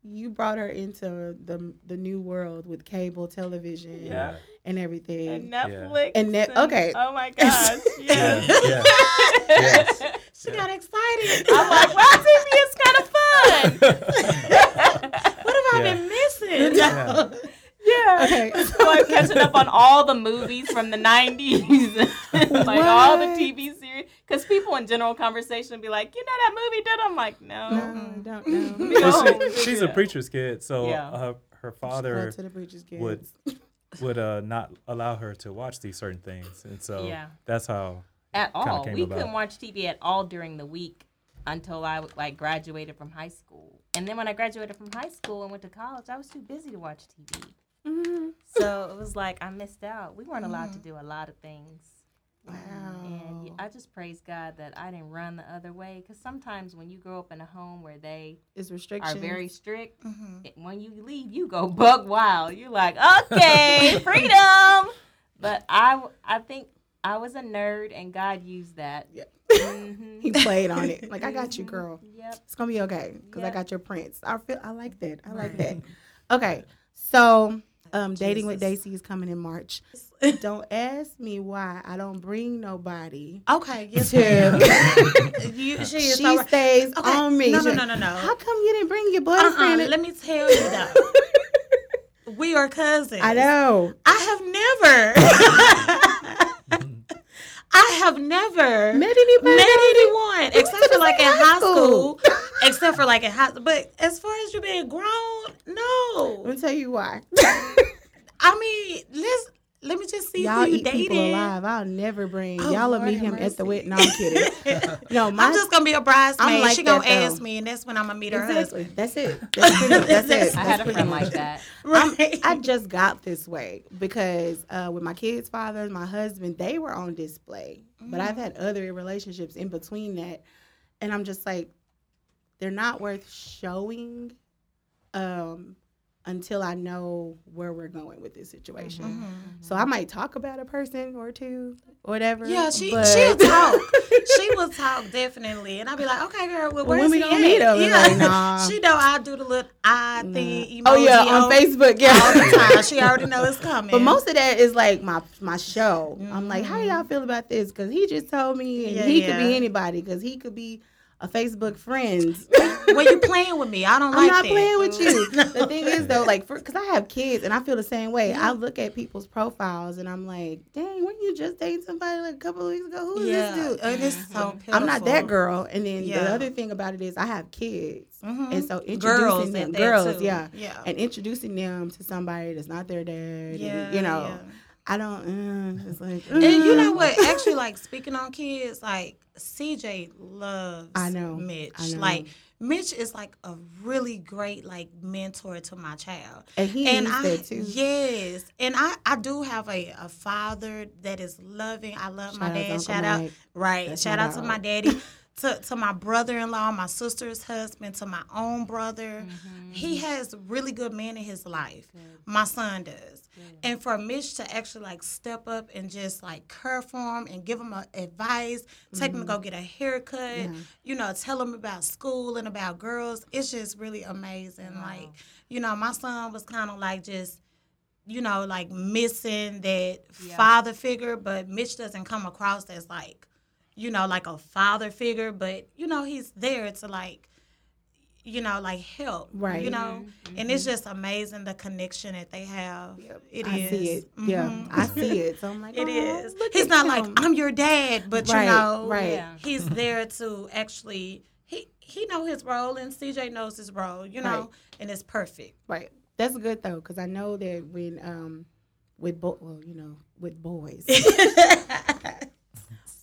A: you brought her into the the new world with cable television
C: Yeah.
A: and everything.
C: and Netflix.
A: And Net- okay.
C: Oh my gosh. Yes.
B: yeah. Yes.
D: She got excited.
C: I'm like, wow, TV is kind of fun.
D: what have I
B: Yeah.
D: been missing?
B: Yeah.
C: Yeah.
A: Okay.
C: So I'm catching up on all the movies from the 90s, like all the TV series. Because people in general conversation would be like, you know that movie did? I'm like, no.
A: No, I don't know.
C: Big
B: Well, she, she's a preacher's kid, so
C: Yeah.
B: uh, her father
A: to the preacher's kids.
B: would would uh, not allow her to watch these certain things, and so
C: Yeah.
B: that's how.
C: At all.
B: came
C: We
B: about.
C: couldn't watch TV at all during the week until I like graduated from high school. And then when I graduated from high school and went to college, I was too busy to watch TV.
A: Mhm.
C: So it was like I missed out. We weren't allowed to do a lot of things.
A: Wow.
C: And I just praise God that I didn't run the other way. Because sometimes when you grow up in a home where they
A: It's
C: are very strict,
D: Mhm.
C: it- when you leave, you go bug wild. You're like, okay, freedom. But I, I think I was a nerd, and God used that.
A: Yeah.
C: Mhm.
A: he played on it. Like I got you,
C: Mhm.
A: girl.
C: Yep.
A: It's gonna be okay because I got your prints. I feel I like that. I like that. Okay, so um, dating with. Daisy is coming in March. don't ask me why I don't bring nobody.
D: Okay, yes,
A: To-
D: you, she
A: she
D: so right.
A: stays
D: Okay,
A: on me.
D: no, no, no, no, no.
A: How come you didn't bring your
D: Uh-uh,
A: boyfriend?
D: let me tell you though. we are cousins.
A: I know.
D: I have never. I have never
A: Met anybody?
D: met anyone except for like
A: in high school.
D: school. Except for like a high But as far as you being grown, no.
A: Let
D: no.
A: me tell you why.
D: I mean, let's let me just see
A: Y'all
D: who you
A: eat people alive. I'll never bring.
D: Oh,
A: y'all will
D: Lord
A: meet
D: have
A: him at the
D: mercy.
A: wedding. No, I'm kidding. No, my
D: I'm just gonna be a bridesmaid.
A: I'm like
D: she gonna
A: though.
D: ask me, and that's when I'm gonna meet her
A: exactly.
D: husband.
A: That's it. That's, pretty, that's it.
C: I had a
A: pretty
C: friend like
A: it.
C: that.
A: I'm-
D: Right.
A: I just got this way because uh, with my kids' fathers, my husband, they were on display. But I've had other relationships in between that, and I'm just like, they're not worth showing um, until I know where we're going with this situation.
D: Mm-hmm.
A: So I might talk about a person or two, or whatever.
D: Yeah, she
A: but-
D: she'll talk. she will talk definitely, and I'll be like, okay, girl, well,
A: Well,
D: where's
A: when we
D: he
A: gonna meet him?
D: Yeah,
A: Like, nah.
D: she know I do the little eye thing. Emoji
A: oh yeah, on Facebook, yeah.
D: all the time. She already know it's coming.
A: But most of that is like my my show. I'm like, how
D: Mhm.
A: y'all feel about this? Because he just told me, and
D: Yeah,
A: he could be anybody. Because he could be a Facebook friend.
D: when you playing with me, I don't like.
A: I'm
D: like
A: not
D: that.
A: playing with you. the thing is though, like, because I have kids and I feel the same way. I look at people's profiles and I'm like, dang, when you just dating somebody like a couple of weeks ago? Who is
D: yeah,
A: this dude?
D: and it's so pitiful.
A: I'm not that girl. And then
D: Yeah.
A: the other thing about it is I have kids.
D: Mhm.
A: And so introducing
D: Girls
A: them, girls,
D: too.
A: yeah,
D: yeah,
A: and introducing them to somebody that's not their dad,
D: yeah,
A: and, you know,
D: yeah.
A: I don't. Uh, it's like,
D: And you know
A: uh.
D: what? Actually, like speaking on kids, like CJ loves
A: I know,
D: Mitch.
A: I know.
D: Like Mitch is like a really great like mentor to my child.
A: And he
D: and
A: needs
D: I
A: that too.
D: yes, and I I do have a, a father that is loving. I love my
A: Shout out to
D: dad. Shout out right.
A: That's
D: Shout out to my daddy. To, to my brother-in-law, my sister's husband, to my own brother, he has really good men in his life. My son does, and for Mitch to actually like step up and just like care for him and give him a, advice, take him to go get a haircut,
A: Mm-hmm. Yeah.
D: you know, tell him about school and about girls. It's just really amazing. Like, you know, my son was kind of like just, you know, like missing that
C: Yeah.
D: father figure, but Mitch doesn't come across as like, you know, like a father figure, but you know, he's there to like, you know, like help,
A: Right.
D: You know, and it's just amazing the connection that they have. It
A: I
D: is.
A: see it. Yeah,
D: Mhm.
A: I see it. So I'm like,
D: It
A: "Aw,
D: is.
A: look
D: He's
A: at
D: not like. I'm your dad, but
A: Right,
D: you know,
A: right.
C: Yeah.
D: he's there to actually he he know his role and CJ knows his role, you know,
A: Right.
D: and it's perfect.
A: Right. That's good though, because I know that when um with bo- well, you know, with boys,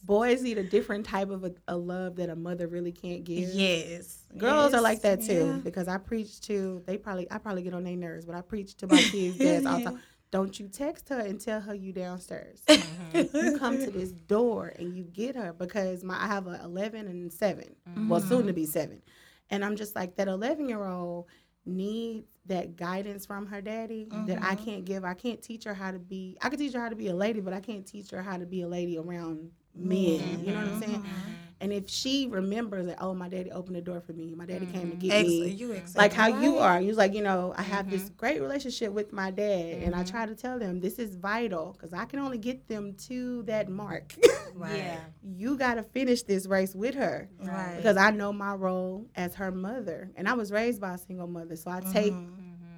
A: boys need a different type of a, a love that a mother really can't give.
D: yes,
A: Girls are like that too
D: Yeah.
A: because I preach to they probably I probably get on their nerves, but I preach to my kids dads all the time. don't you text her and tell her you downstairs.
C: Mm-hmm.
A: you come to this door and you get her because my I have a 11 and 7. Well,
C: Mm-hmm.
A: soon to be 7. And I'm just like that 11 year old needs that guidance from her daddy that I can't give. I can't teach her how to be. I can teach her how to be a lady, but I can't teach her how to be a lady around men. Mm-hmm. You know what I'm saying? Mm-hmm. And if she remembers that, oh, my daddy opened the door for me. My daddy came to mm-hmm. get
D: Ex-
A: me
D: you exactly
A: like how you are. You was like, you know, I have this great relationship with my dad, and I try to tell them this is vital because I can only get them to that mark.
D: Right.
C: Yeah.
A: you got to finish this race with her
D: Right.
A: because I know my role as her mother, and I was raised by a single mother, so I take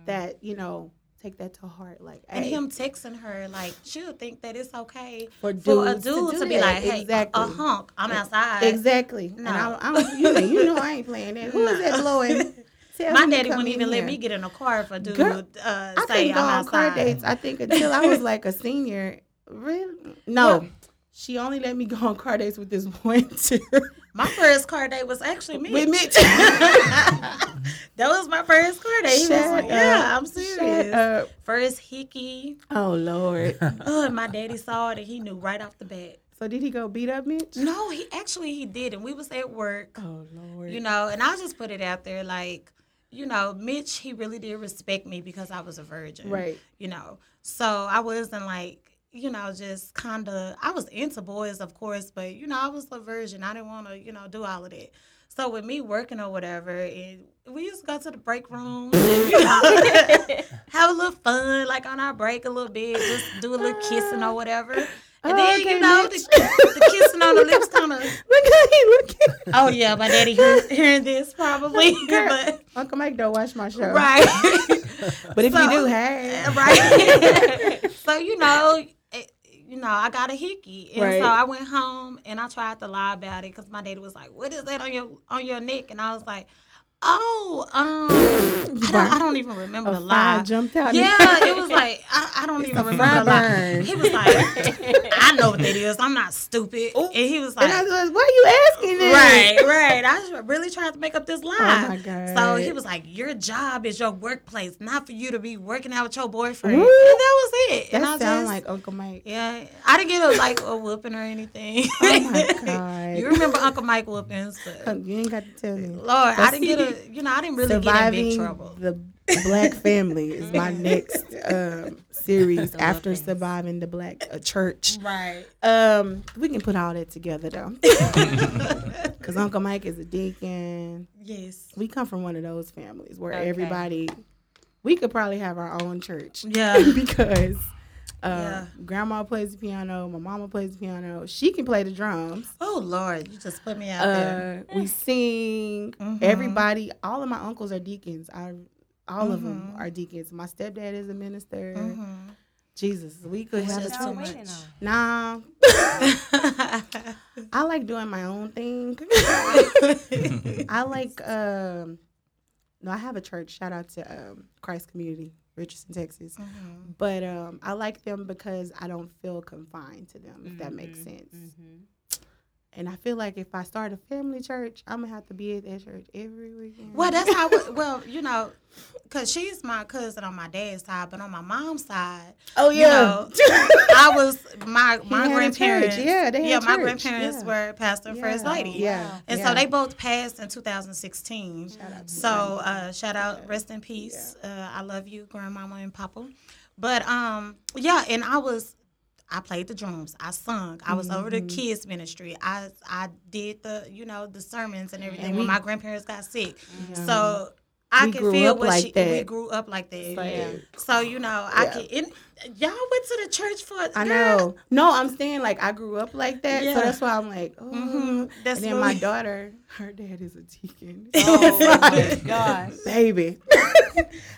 A: that, you know, take that to heart. Like,
D: And
A: hey,
D: him texting her, like, she'll think that it's okay
A: For
D: for a
A: dudes to
D: dude to, be
A: that.
D: like, hey,
A: Exactly.
D: a hunk, I'm outside.
A: exactly. And
D: No.
A: I, I you, know, you know, I ain't playing that. Who is that blowing? Tell
D: My daddy wouldn't even let me get in a car if a dude
A: Girl,
D: uh,
A: I
D: say I'm
A: on car dates. I think until I was like a senior. Really? No. She only let me go on car dates with this one too.
D: My first car date was actually me.
A: with Mitch.
D: that was my first car date. He was
A: up.
D: yeah, I'm
A: Shut
D: serious.
A: up.
D: First hickey.
A: Oh Lord.
D: Oh, my daddy saw it and he knew right off the bat.
A: So did he go beat up Mitch?
D: No, he actually he did, and we was at work.
A: Oh Lord.
D: you know, and I'll just put it out there like, you know, Mitch, he really did respect me because I was a virgin.
A: Right.
D: You know, so I wasn't like, you know, just kind of, I was into boys, of course, but, you know, I was a virgin. I didn't want to, you know, do all of that. So with me working or whatever, and we used to go to the break room, and, you know, have a little fun, like on our break a little bit, just do a little kissing or whatever. And
A: Oh,
D: then,
A: okay,
D: you know, the, the kissing on the lips kind of
A: Look at he looking.
D: Oh yeah, my daddy hear, hearing this probably, but
A: Uncle Mike don't watch my show.
D: right,
A: But if you do, hey.
D: right. so you know, you know, I got a hickey, and
A: Right.
D: so I went home and I tried to lie about it because my daddy was like, "What is that on your on your neck?" And I was like, "Oh, um, I don't, I don't even remember
A: A
D: the lie."
A: jumped out.
D: Yeah, it was like I, I don't even remember the lie. He was like, "I know what that is. I'm not stupid," and he was like,
A: And I was why are you asking this?
D: Right, right. I just really tried to make up this lie.
A: Oh my God.
D: So he was like, "Your job is your workplace, not for you to be working out with your boyfriend."
A: Woo.
D: And that was it.
A: That
D: and I
A: sounds
D: just,
A: like Uncle Mike.
D: yeah, I didn't get a like a whooping or anything.
A: Oh my God.
D: you remember Uncle Mike whoopings? But
A: You ain't got to tell me.
D: Lord, I didn't get a. You know, I didn't really get in
A: Surviving
D: big trouble.
A: the black family is my next um, series after surviving the black uh, church.
D: Right.
A: Um, we can put all that together though, because Uncle Mike is a deacon.
D: Yes.
A: We come from one of those families where
C: Okay.
A: everybody. We could probably have our own church
D: Yeah.
A: because uh,
D: Yeah.
A: grandma plays the piano, my mama plays the piano. She can play the drums.
D: Oh Lord, you just put me out there.
A: Uh, we sing.
D: Mhm.
A: Everybody, all of my uncles are deacons. I, all of them
D: Mhm.
A: are deacons. My stepdad is a minister.
D: Mhm.
A: Jesus, we could have a
D: just
C: Y'all
D: too
A: church.
D: much.
A: Nah, I like doing my own thing. I like. Um, no, I have a church. Shout out to um, Christ Community, Richardson, Texas.
D: Mhm.
A: But um, I like them because I don't feel confined to them. If that makes
C: Mhm,
A: sense. And I feel like if I start a family church, I'm gonna have to be at that church every weekend.
D: Well, that's how. we- Well, you know, cause she's my cousin on my dad's side, but on my mom's side,
A: oh
D: you know, I was my my grandparents.
A: Yeah, they had
D: yeah, my
A: church.
D: grandparents
A: Yeah.
D: were pastor and first lady.
A: Yeah,
D: And
A: yeah.
D: so they both passed in 2016.
A: Shout out to
D: So uh, shout out, rest in peace. Uh, I love you, grandmama and papa. But um, yeah, and I was, I played the drums. I sung. I was over the
A: Mm-hmm.
D: kids ministry. I I did the you know the sermons and everything
A: And
D: when my grandparents got sick.
A: Yeah.
D: So I
A: We grew
D: feel what
A: like
D: she. We
A: that.
D: grew up like that.
A: like-
D: Yeah. So you know, I
A: Yeah.
D: And y'all went to the church for.
A: I
D: girl,
A: know. No, I'm saying like I grew up like that,
D: Yeah.
A: so that's why I'm like, oh.
D: Mhm. That's
A: and then my
D: really-
A: daughter, her dad is a deacon.
C: Oh my gosh.
A: baby.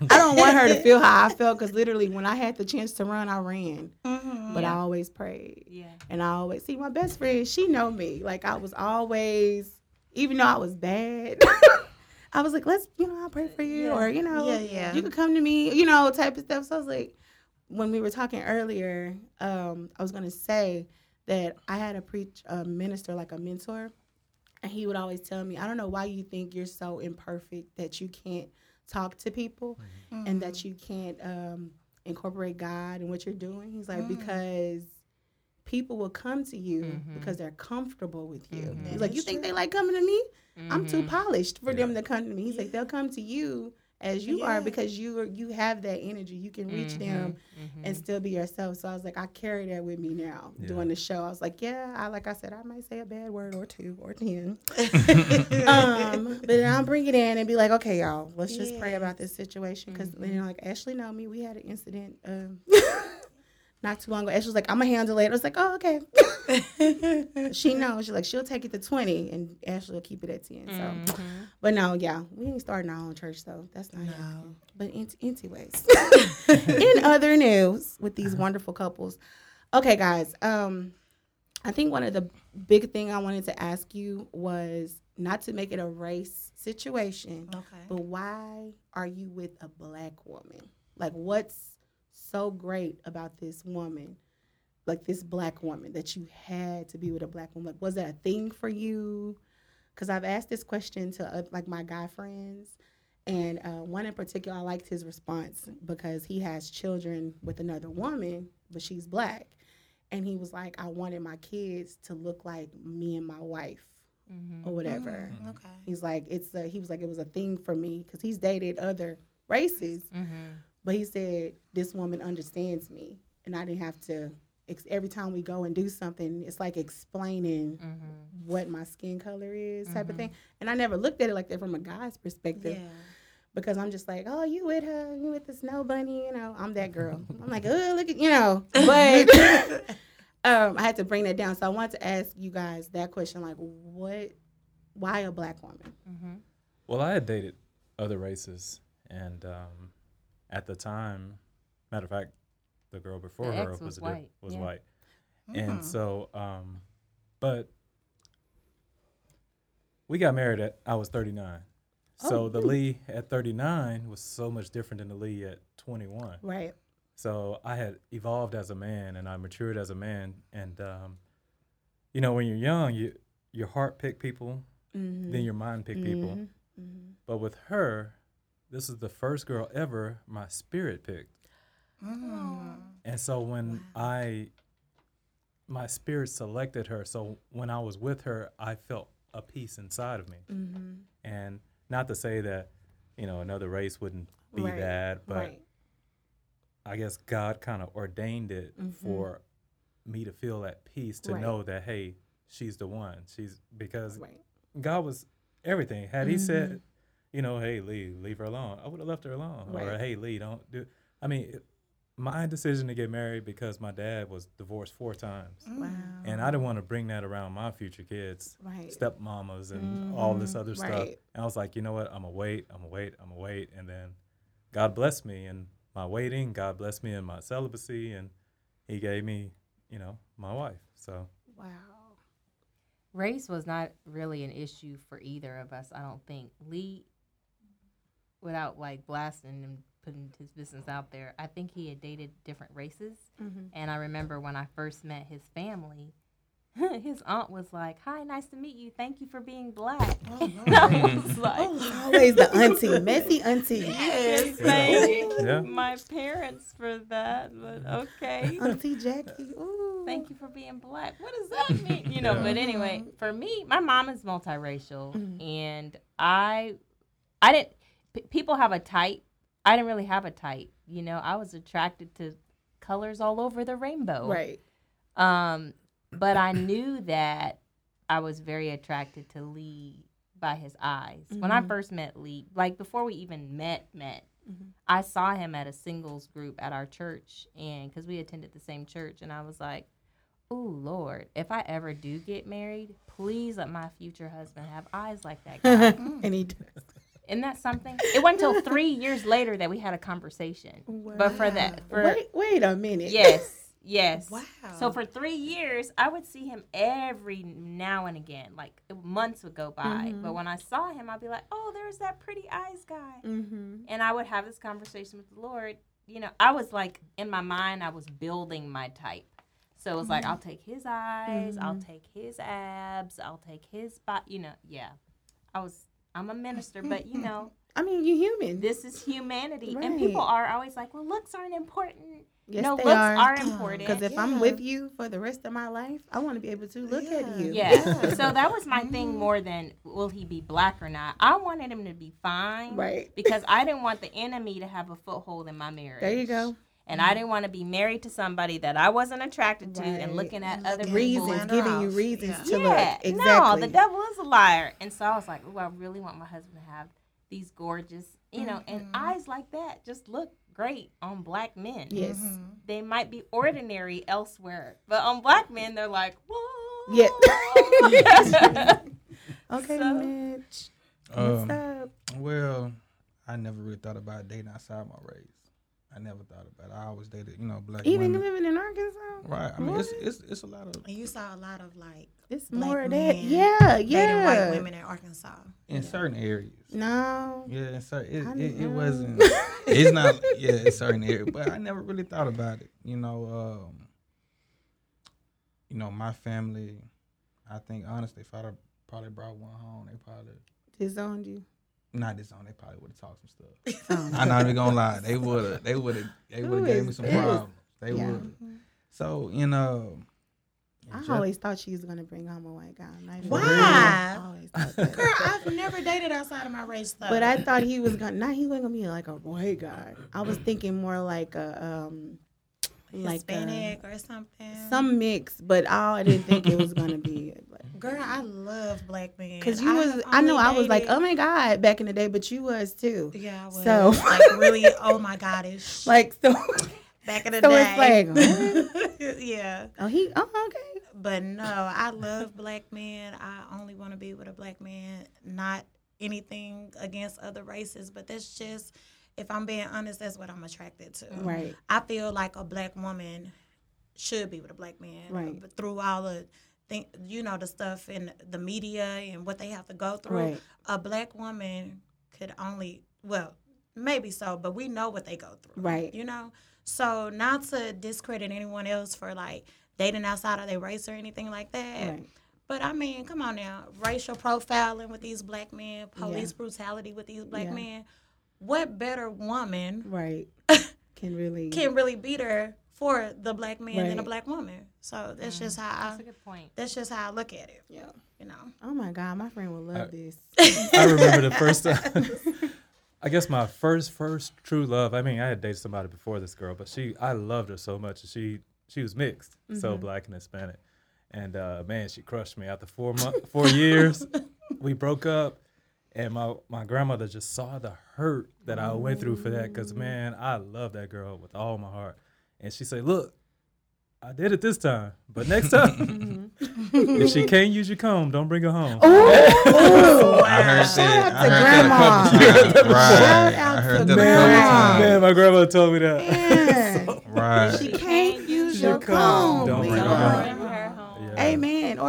A: I don't want her to feel how I felt because literally when I had the chance to run, I ran.
D: Mhm.
A: But I always prayed.
C: Yeah.
A: And I always see my best friend, she know me. Like I was always, even though I was bad, I was like, let's, you know, I'll pray for you.
C: Yeah.
A: Or, you know,
D: Yeah, yeah.
A: you could come to me, you know, type of stuff. So I was like, when we were talking earlier, um, I was gonna say that I had a preach a minister, like a mentor, and he would always tell me, I don't know why you think you're so imperfect that you can't talk to people and that you can't um, incorporate God in what you're doing. He's like
D: Mm.
A: because people will come to you
C: Mhm.
A: because they're comfortable with you.
C: Mhm.
A: He's like, you think they like coming to me? I'm too
C: Mhm.
A: polished for them to come to me. He's like, they'll come to you as you are because you are you have that energy. You can reach them
C: Mhm.
A: and still be yourself. So I was like, I carry that with me now
B: Yeah.
A: doing the show. I was like, yeah, I like I said, I might say a bad word or two or ten. um, but then I'll bring it in and be like, okay, y'all, let's just pray about this situation because you know, like Ashley know me. We had an incident um, not too long ago. Ashley was like, I'm gonna handle it. I was like, oh, okay. she knows. She's like, she'll take it to twenty, and Ashley will keep it at ten. So,
C: Mhm.
A: but no, yeah, we ain't starting our own church, so that's not
D: No.
A: happening. But in, anyways, in other news with these wonderful couples, okay, guys. Um, I think one of the big thing I wanted to ask you was not to make it a race situation,
D: okay.
A: but why are you with a black woman? Like, what's so great about this woman? Like this black woman that you had to be with a black woman. Like, was that a thing for you? Because I've asked this question to uh, like my guy friends, and uh, one in particular, I liked his response because he has children with another woman, but she's black, and he was like, "I wanted my kids to look like me and my wife,
C: Mhm.
A: or whatever."
D: Mm, okay.
A: He's like, it's a, he was like, it was a thing for me because he's dated other races,
C: Mhm.
A: But he said this woman understands me, and I didn't have to. Every time we go and do something, it's like explaining
C: Mhm.
A: what my skin color is, type of
C: Mhm.
A: thing. And I never looked at it like that from a guy's perspective
D: Yeah.
A: because I'm just like, oh, you with her, you with the snow bunny, you know, I'm that girl. I'm like, oh, look at you know, but um, I had to bring that down. So I wanted to ask you guys that question, like, what, why a black woman?
C: Mhm.
B: Well, I had dated other races, and um, at the time, matter of fact, the girl before
C: The
B: her was
C: was
B: a diff-
C: white,
B: was
C: yeah.
B: white,
D: Mm.
B: and so, um, but we got married at I was 39. So
A: Oh,
B: the
A: really?
B: Lee at 39 was so much different than the Lee at 21.
A: Right.
B: So I had evolved as a man and I matured as a man. And, um, you know, when you're young, you your heart pick people,
A: Mm-hmm.
B: then your mind pick people.
A: Mm-hmm.
B: But with her, this is the first girl ever my spirit picked.
D: Mm.
B: And so when I, my spirit selected her, so when I was with her, I felt a peace inside of me.
A: Mm-hmm.
B: And not to say that, you know, another race wouldn't be
A: Right,
B: that, but
A: right.
B: I guess God kind of ordained it
A: Mhm.
B: for me to feel at peace to
A: Right.
B: know that hey, she's the one. She's because. God was everything. Had He
A: Mhm.
B: said, you know, hey Lee, leave her alone, I would have left her alone. Or hey Lee, don't do. I mean, my decision to get married because my dad was divorced four times, mm.
A: Wow.
B: and I didn't want to bring that around my future kids,
A: Right.
B: stepmamas, and mm-hmm. all this other stuff. And I was like, you know what? I'm gonna wait. I'm gonna wait. I'm gonna wait. And then God blessed me in my waiting. God blessed me in my celibacy, and He gave me, you know, my wife. So
A: Wow.
C: Race was not really an issue for either of us. I don't think Lee, without like blasting and putting his business out there, I think he had dated different races.
A: Mm-hmm.
C: And I remember when I first met his family, his aunt was like, "Hi, nice to meet you. Thank you for being black."
D: Oh,
C: And I was like,
A: Always the auntie, messy auntie.
C: Yes,
B: Yeah.
C: thank
B: Yeah.
C: my parents for that, but okay.
A: Auntie Jackie. Ooh.
C: Thank you for being black. What does that mean? You know,
B: Yeah.
C: but anyway, for me, my mom is multiracial,
A: Mhm.
C: and I, I didn't. P- people have a type. I didn't really have a type. You know, I was attracted to colors all over the rainbow.
A: Right.
C: Um, but I knew that I was very attracted to Lee by his eyes. When I
A: Mhm.
C: first met Lee, like before we even met, met,
A: Mhm.
C: I saw him at a singles group at our church, and because we attended the same church, and I was like, "Oh Lord, if I ever do get married, please let my future husband have eyes like that guy."
A: and he does.
C: Isn't that something? It wasn't until three years later that we had a conversation. But for that, for
A: wait, wait a minute.
C: yes, yes.
D: Wow.
C: So for three years, I would see him every now and again. Like months would go by,
A: Mhm.
C: but when I saw him, I'd be like, "Oh, there's that pretty eyes guy,"
A: Mm-hmm.
C: and I would have this conversation with the Lord. You know, I was like in my mind, I was building my type. So it was like, I'll take his eyes, I'll
A: Mhm.
C: take his abs, I'll take his body. You know, yeah. I was. I'm a minister, but you know,
A: I mean, you're human.
C: This is humanity,
A: Right.
C: and people are always like, "Well, looks aren't important."
A: yes,
C: no,
A: they
C: looks
A: are.
C: are, important.
A: Because if
D: Yeah.
A: I'm with you for the rest of my life, I want to be able to look
D: Yeah.
A: at you.
C: Yeah. so that was my thing mm. more than will he be black or not. I wanted him to be fine.
A: Right.
C: Because I didn't want the enemy to have a foothold in my marriage.
A: There you go.
C: And I didn't want to be married to somebody that I wasn't attracted to and looking at other
D: looking
C: people.
A: Reasons, giving you reasons
D: Yeah.
A: to
C: yeah,
A: look. Exactly.
C: no, the devil is a liar. And so I was like, oh, I really want my husband to have these gorgeous, you know, and
A: Mm-hmm.
C: eyes like that just look great on black men.
A: Yes.
D: Mm-hmm.
C: They might be ordinary elsewhere, but on black men, they're like, whoa.
A: Yeah. Okay,
C: So-
A: Mitch. What's
E: Um,
A: up?
E: well, I never really thought about dating outside my race. I never thought about it. I always dated, you know, black
A: Even
E: women.
A: living in Arkansas,
E: Right. I mean, it's,
A: What?
E: it's it's a lot of
D: And you saw a lot of like
A: it's
D: Black
A: more of that. Yeah,
D: dating
A: yeah.
D: white women in Arkansas.
E: in certain areas.
A: No.
E: Yeah, in certain, it, it, it wasn't. It's not. Yeah, in certain areas, but I never really thought about it. You know, um, you know, my family. I think honestly, if I'd have probably brought one home, they probably
A: Disowned you.
E: Not this on. They probably would have talked some stuff.
A: Oh.
E: I'm not even gonna lie. They would have. They would have. They would have gave me some
A: this?
E: problems. They
A: Yeah.
E: would. So you know.
A: I
E: just-
A: always thought she was gonna bring home a white guy. I'm not even-
D: Why?
A: I always thought that.
D: Girl, I've never dated outside of my race though.
A: But I thought he was gonna. Not he wasn't gonna be like a white guy. I was thinking more like a um, like uh,
D: Hispanic or something.
A: some mix. But I didn't think it was gonna be.
D: Girl, I love black men.
A: Because you
D: I
A: was, I know
D: only
A: I was like, oh my god, back in the day. But you was too.
D: Yeah, I was.
A: So-
D: like really, oh my goodish.
A: Like so.
D: back in the
A: so
D: day.
A: it's like,
D: yeah.
A: Oh, he. Oh, okay.
D: But no, I love black men. I only want to be with a black man. Not anything against other races, but that's just, if I'm being honest, that's what I'm attracted to.
A: Right.
D: I feel like a black woman should be with a black man.
A: Uh, right.
D: But through all the, thing, you know, the stuff in the media and what they have to go through,
A: Right.
D: a black woman could only, well, maybe so, but we know what they go through.
A: Right.
D: You know? So not to discredit anyone else for like dating outside of their race or anything like that.
A: Right.
D: But I mean, come on now, racial profiling with these black men, police
A: Yeah.
D: brutality with these black
A: Yeah.
D: men. What better woman
A: Right. Can really.
D: can really beat her for the black man than a black woman? So that's just how
C: That's
D: I
C: a good point.
D: that's just how I look at it.
A: yeah.
D: You know.
A: Oh my God, my friend would love
B: I-
A: this.
B: I remember the first time. I guess my first first true love. I mean, I had dated somebody before this girl, but she I loved her so much. She she was mixed, so black and Hispanic, and uh, man, she crushed me. After four months, four years, we broke up, and my my grandmother just saw the hurt that I went through for that. Cause mm. man, I love that girl with all my heart, and she said, "Look, I did it this time, but next time, if she can't use your comb, don't bring her home." Oh!
E: I heard
A: Shout
E: that.
A: out
E: I
A: to
E: heard that a couple times. Right.
A: Shout out
E: I heard
A: to
E: that
A: grandma.
B: Man, my grandma told me that.
A: Man,
E: Right.
A: she can't use
B: Your
A: your
B: comb.
A: comb.
B: Don't bring her
A: bring
B: home.
A: her
C: Her
A: home.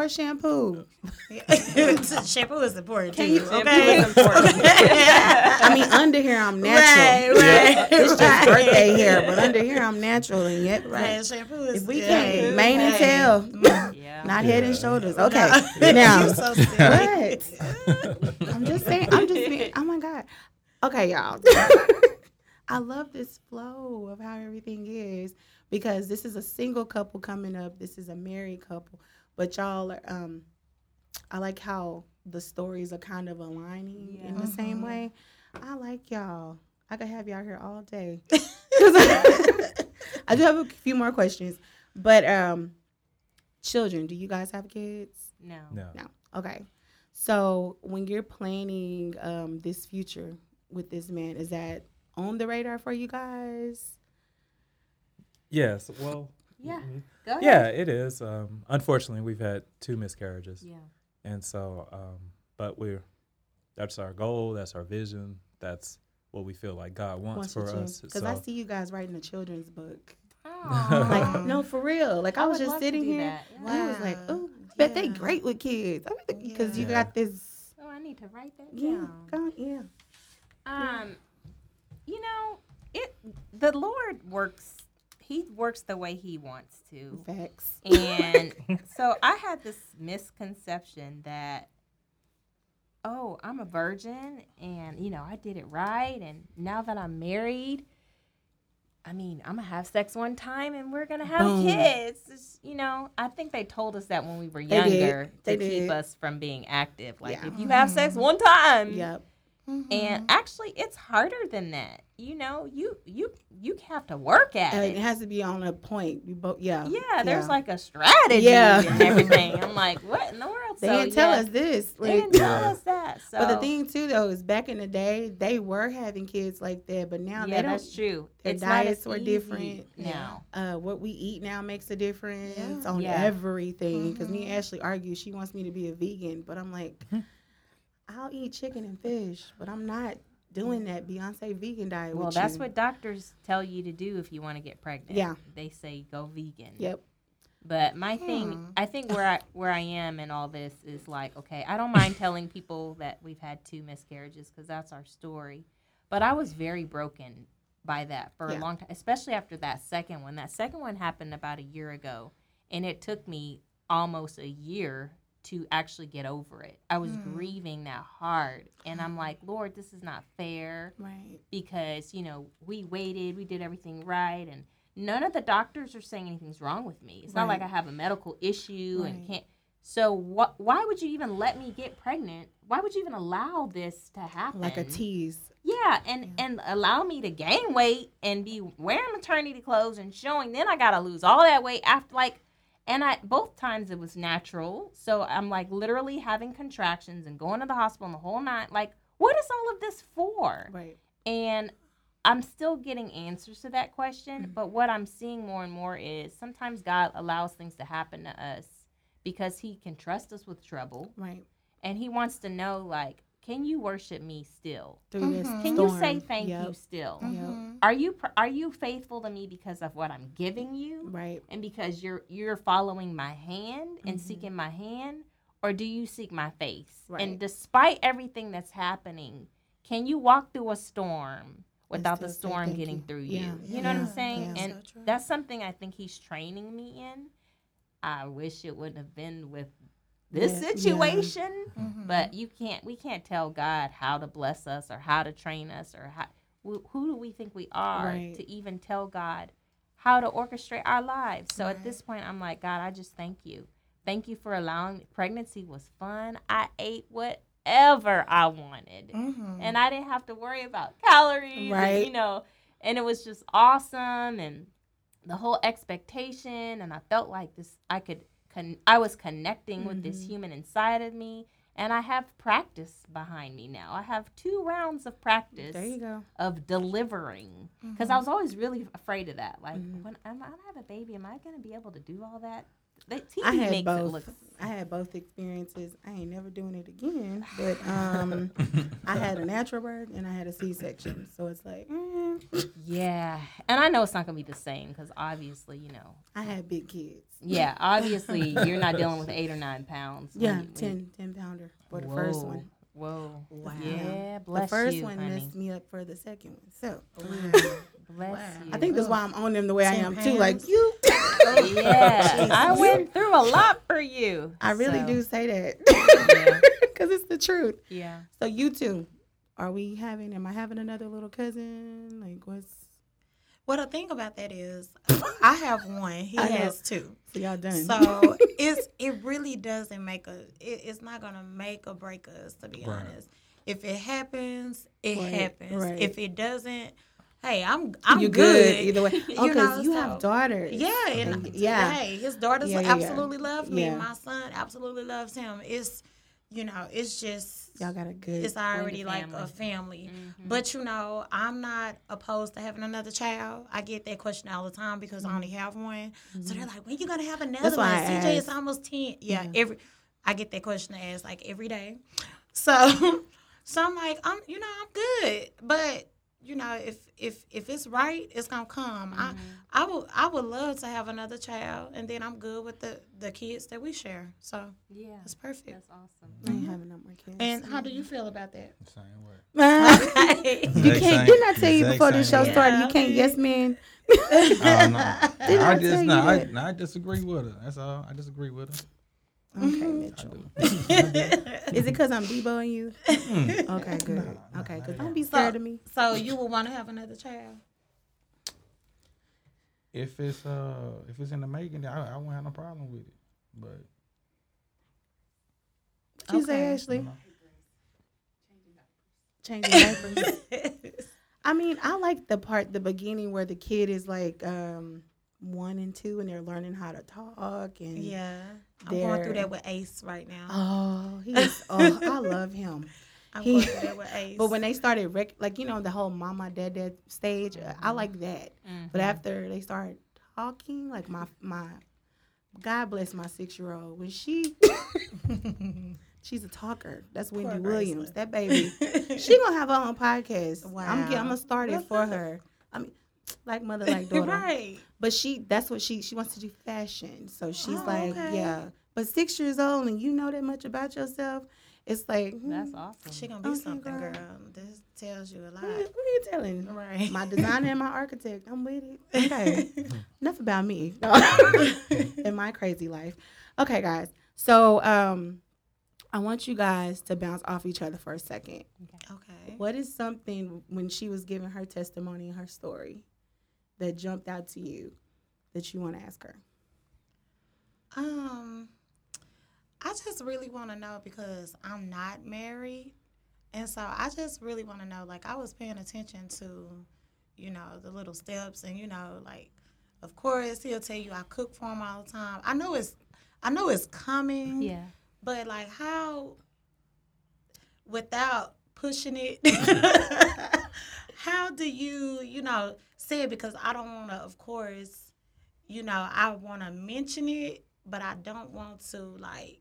C: Home.
B: Yeah.
A: Amen. Or shampoo.
D: Shampoo is important
A: Can
D: too.
A: you-
D: okay.
C: Is important.
A: I mean, under here I'm natural.
D: Right, right,
A: It's just
D: right.
A: birthday hair, but under here I'm natural, and yet
D: Right, shampoo is
A: If we
D: yeah,
A: can't mane and tail,
C: Yeah.
A: not head and shoulders. Okay,
D: You
A: now
D: so
A: what? I'm just saying. I'm just being. Oh my god. Okay, y'all. I love this flow of how everything is because this is a single couple coming up. This is a married couple, but y'all are. Um, I like how the stories are kind of aligning in the same
D: Mhm.
A: way. I like y'all. I could have y'all here all day. I do have a few more questions, but um, children, do you guys have kids?
C: No.
B: No.
A: No. Okay. So when you're planning um, this future with this man, is that on the radar for you guys?
B: Yes. Well.
C: Yeah. Go ahead.
B: Yeah, it is. Um, unfortunately, we've had two miscarriages,
C: Yeah.
B: and so, um, but we're that's our goal. That's our vision. That's what we feel like God wants for us.
A: Because
B: So,
A: I see you guys writing a children's book. Like, no, for real. Like, I,
C: I
A: was just sitting
C: do
A: here.
C: that.
A: and I was like, oh, I bet they
D: Yeah.
A: great with kids. Because you
B: Yeah.
A: got this.
C: oh, I need to write that
A: Yeah.
C: down.
A: Go, yeah.
C: Um, you know, it the Lord works. He works the way He wants to,
A: Facts.
C: and so I had this misconception that oh, I'm a virgin and, you know, I did it right. And now that I'm married, I mean, I'm going to have sex one time and we're going to have
A: Boom.
C: kids. It's, you know, I think they told us that when we were
A: They did.
C: younger
A: They
C: to keep us from being active. Like,
A: Yeah.
C: if you have sex one time,
A: Yep.
C: And actually, it's harder than that. You know, you you you have to work at
A: And
C: it.
A: it has to be on a point. You both, yeah.
C: Yeah, there's
A: yeah.
C: like a strategy
A: Yeah.
C: and everything. I'm like, what in the world?
A: They
C: so,
A: didn't tell
C: yeah,
A: us this.
C: they didn't tell us that. So,
A: but the thing too, though, is back in the day, they were having kids like that, but now
C: yeah,
A: they don't.
C: that's true.
A: their
C: it's
A: diets
C: as
A: were different.
C: now.
A: Uh, what we eat now makes a difference
D: Yeah.
A: on
C: Yeah.
A: everything. Because me
D: Mhm.
A: and Ashley argue, she wants me to be a vegan, but I'm like, I'll eat chicken and fish, but I'm not doing that Beyonce vegan diet.
C: Well, that's
A: you.
C: what doctors tell you to do if you want to get pregnant.
A: Yeah.
C: they say go vegan.
A: Yep.
C: But my thing,
D: Hmm.
C: I think where I where I am in all this is like, okay, I don't mind telling people that we've had two miscarriages because that's our story. But I was very broken by that for
A: Yeah.
C: a long time, especially after that second one. That second one happened about a year ago, and it took me almost a year to actually get over it. I was
D: Hmm.
C: grieving that hard, and I'm like, Lord, this is not fair
A: Right.
C: because you know we waited, we did everything right, and none of the doctors are saying anything's wrong with me. It's not like I have a medical issue and can't. So what? Why would you even let me get pregnant? Why would you even allow this to happen?
A: Like a tease.
C: Yeah, and
A: Yeah.
C: and allow me to gain weight and be wearing maternity clothes and showing. Then I gotta lose all that weight after like. And I both times it was natural. So I'm like literally having contractions and going to the hospital and the whole night. Like, what is all of this for?
A: Right.
C: And I'm still getting answers to that question,
A: Mm.
C: but what I'm seeing more and more is sometimes God allows things to happen to us because he can trust us with trouble
A: Right.
C: and he wants to know like can you worship me still?
A: Through this
D: Mhm.
C: Can you say thank
A: Yep.
C: you still?
A: Yep.
D: Mhm.
C: Are you are you faithful to me because of what I'm giving you
A: Right.
C: and because you're you're following my hand and
A: Mhm.
C: seeking my hand or do you seek my face?
A: Right.
C: And despite everything that's happening, can you walk through a storm without the storm getting
A: you.
C: through
A: Yeah.
C: you? You know what I'm saying?
A: Yeah.
C: And
D: So
C: that's something I think he's training me in. I wish it wouldn't have been with this
A: Yeah, yeah.
C: situation,
D: Mhm.
C: but you can't. We can't tell God how to bless us or how to train us or how. Who, who do we think we are
A: Right.
C: to even tell God how to orchestrate our lives? So at this point, I'm like, God, I just thank you. Thank you for allowing. Pregnancy was fun. I ate whatever I wanted
D: Mhm.
C: and I didn't have to worry about calories, and, you know, and it was just awesome, and the whole expectation, and I felt like this, I could, con- I was connecting with this
A: Mhm.
C: human inside of me, and I have practice behind me now. I have two rounds of practice
A: There you go.
C: of delivering, because
D: Mm-hmm.
C: I was always really afraid of that. Like,
A: Mhm.
C: when am I have a baby, am I going to be able to do all that? The TV
A: I had
C: makes it
A: both.
C: look.
A: I had both experiences. I ain't never doing it again. But um, I had a natural birth and I had a C-section. So it's like, mm,
C: Yeah, and I know it's not gonna be the same because obviously, you know,
A: I had big kids.
C: Yeah, obviously you're not dealing with eight or nine pounds. when
A: Yeah,
C: you- when
A: 10, 10 pounder for the
C: you-
A: first one.
C: Whoa.
D: Wow.
C: Yeah, bless you.
A: The first
C: you,
A: one
C: honey.
A: messed me up for the second one. So
C: Bless
D: Wow.
C: you.
A: I think that's why I'm on them the way I
D: 10
A: am too. Like
D: pounds?
A: you, oh,
C: Yeah, I went through a lot for you.
A: I really
C: so,
A: do say that
C: Yeah.
A: because it's the truth.
C: Yeah.
A: So you two, are we having? Am I having another little cousin? Like what's?
D: Well, the thing about that is, I have one. He
A: I know.
D: has two.
A: So y'all done?
D: So it's it really doesn't make a. It, it's not gonna make or break us, to be
E: Right.
D: honest. If it happens, it
A: Right,
D: happens.
A: right.
D: If it doesn't, hey, I'm I'm
A: you
D: good.
A: either way.
D: You
A: Oh, because
D: know,
A: you
D: so-
A: have daughters.
D: Yeah, and
A: yeah.
D: Hey, his daughters
A: Yeah, yeah, yeah.
D: absolutely love me. My son absolutely loves him. It's you know, it's just
A: Y'all got a good.
D: it's already like
C: family.
D: a family.
C: Mhm.
D: But you know, I'm not opposed to having another child. I get that question all the time because I only have one. So they're like, "When you gonna have another
A: Mm-hmm. That's
D: one?"
A: why I
D: CJ is almost ten. Yeah,
A: Yeah.
D: every I get that question asked like every day. So, so I'm like, I'm you know I'm good, but you know if if if it's right, it's gonna come. I mm-hmm. I would I would love to have another child, and then I'm good with the the kids that we share. So
C: Yeah.
D: it's perfect.
C: That's awesome.
A: I ain't having no more kids.
D: And how do you feel about that?
E: Same way.
D: Okay.
A: you can't.
E: same-
A: Didn't I tell you before the show
E: way.
A: started?
D: Yeah,
A: You can't yes man.
E: Oh, no.
A: Didn't I
E: I
A: tell
E: just
A: you
E: no, I,
A: that?
E: no, I disagree with her. That's all. I disagree with her.
A: Okay, Mitchell. Is it because I'm Deboing you? Okay, good. Okay, good. don't be scared of me.
D: So you would want to have another child?
E: If it's uh if it's in the making, then I, I won't have no problem with it. But
A: She say,
D: Okay.
E: you
A: Ashley,
E: know,
A: changing diapers. I mean, I like the part, the beginning where the kid is like um, one and two, and they're learning how to talk. And
D: yeah, I'm going through that with Ace right now.
A: oh, he's. Oh, I love him.
D: I'm
A: he-
D: going through that with Ace.
A: But when they started, rec- like you know, the whole mama dad dad stage, uh, I like that. But after they started talking, like my my, God bless my six year old. When she, she's a talker. That's Wendy
D: Poor
A: Williams. That baby, she gonna have her own podcast. I'm,
D: Wow.
A: I'm gonna start it for her. I mean, like mother, like daughter.
D: right.
A: But she, that's what she she wants to do fashion. So she's
D: Oh,
A: like,
D: okay.
A: yeah. But six years old and you know that much about yourself, it's like hmm,
C: That's awesome.
D: She gonna be
A: Okay,
D: something,
A: girl.
D: girl. This tells you a
A: Who,
D: what
A: are you telling?
D: Right.
A: My designer and my architect. I'm with it. Okay. Enough about me and my crazy life. Okay, guys. So um I want you guys to bounce off each other for a second.
D: okay.
A: What is something when she was giving her testimony and her story that jumped out to you that you want to ask her?
D: Um, I just really want to know because I'm not married, and so I just really want to know. Like, I was paying attention to, you know, the little steps, and you know, like, of course, he'll tell you I cook for him all the time. I know it's, I know it's coming.
C: Yeah.
D: But like, how, without pushing it, how do you, you know, say it? Because I don't want to, of course, you know, I want to mention it, but I don't want to like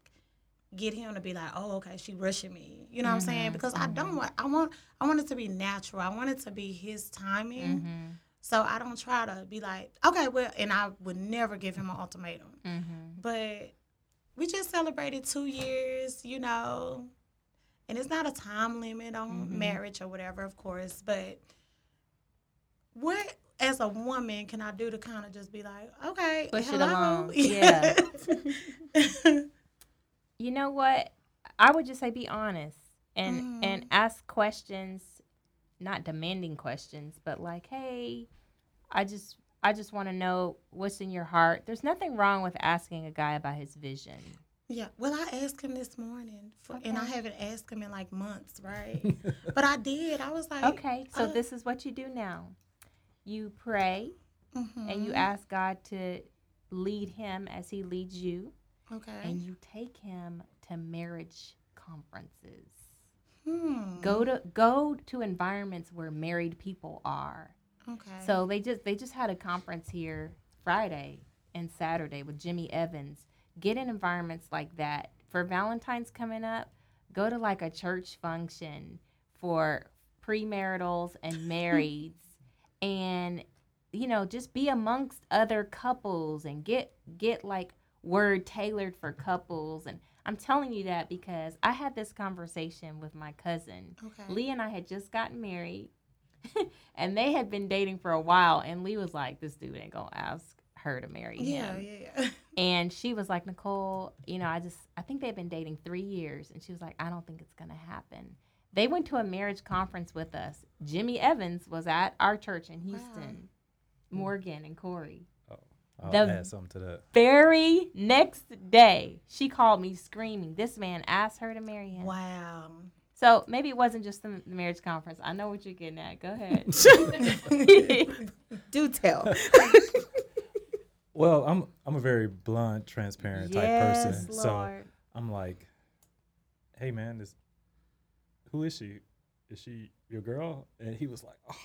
D: get him to be like, oh, okay, she rushing me. You know what I'm saying? Because I don't want, I want, I want it to be natural. I want it to be his timing.
C: Mm-hmm.
D: So I don't try to be like, okay, well, and I would never give him an ultimatum.
C: Mm-hmm.
D: But we just celebrated two years, you know, and it's not a time limit on
C: Mhm.
D: marriage or whatever, of course. But what, as a woman, can I do to kind of just be like, okay,
C: Push it along. Yeah. You know what? I would just say be honest and and
D: Mhm.
C: ask questions, not demanding questions, but like, hey, I just I just want to know what's in your heart. There's nothing wrong with asking a guy about his vision.
D: Yeah. Well, I asked him this morning, for, and I haven't asked him in like months, right? but I did. I was like,
C: Okay, so
D: uh,
C: this is what you do now. You pray and you
D: mhm,
C: ask God to lead him as he leads you
D: okay,
C: and you take him to marriage conferences.
D: hmm,
C: Go to go to environments where married people are.
D: okay,
C: So they just they just had a conference here Friday and Saturday with Jimmy Evans. Get in environments like that. For Valentine's coming up, go to like a church function for premaritals and marrieds and you know, just be amongst other couples and get get like word tailored for couples and I'm telling you that because I had this conversation with my cousin
D: okay,
C: Lee and I had just gotten married, and they had been dating for a while. And Lee was like, "This dude ain't gonna ask her to marry
D: yeah,
C: him."
D: yeah, yeah.
C: And she was like, "Nicole, you know, I just I think they've been dating three years." And she was like, "I don't think it's gonna happen." They went to a marriage conference with us. Jimmy Evans was at our church in Houston. Mm. Morgan and Corey.
B: Oh, I'll
C: The-
B: add something to that.
C: Very next day, she called me screaming. This man asked her to marry him.
D: Wow.
C: So maybe it wasn't just the the marriage conference. I know what you're getting at. Go ahead.
A: Do tell.
B: Well, I'm I'm a very blunt, transparent type
C: yes,
B: person. So I'm like, hey man, this who is she? Is she your girl? And he was like, oh,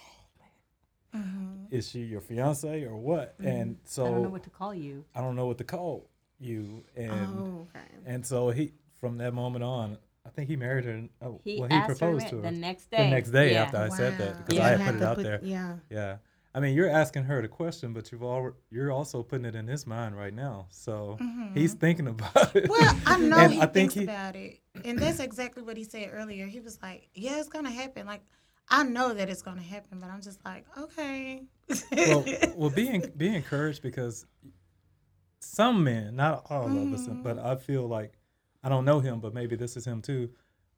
D: Mhm.
B: is she your fiance or what? And so
C: Mm-hmm. I don't know what to call you.
B: I don't know what to call you. And
A: oh, okay.
B: and so he from that moment on, I think he married her. and- Oh,
C: He
B: well, he
C: asked her
B: proposed
C: to
B: to her
C: the next day.
B: the next day
C: yeah.
B: after I said that because
C: Yeah.
B: I had put it
A: to
B: out there.
A: Yeah.
B: Yeah. I mean, you're asking her the question, but you've all you're also putting it in his mind right now. So he's thinking about it.
D: Mm-hmm. Well, I know
B: And
D: he
B: I think
D: thinks
B: he-
D: about it, and that's exactly what he said earlier. He was like, "Yeah, it's gonna happen. Like, I know that it's gonna happen, but I'm just like, okay."
B: well, well, be en- be encouraged because some men, not all of us,
A: Mm-hmm.
B: but I feel like I don't know him, but maybe this is him too.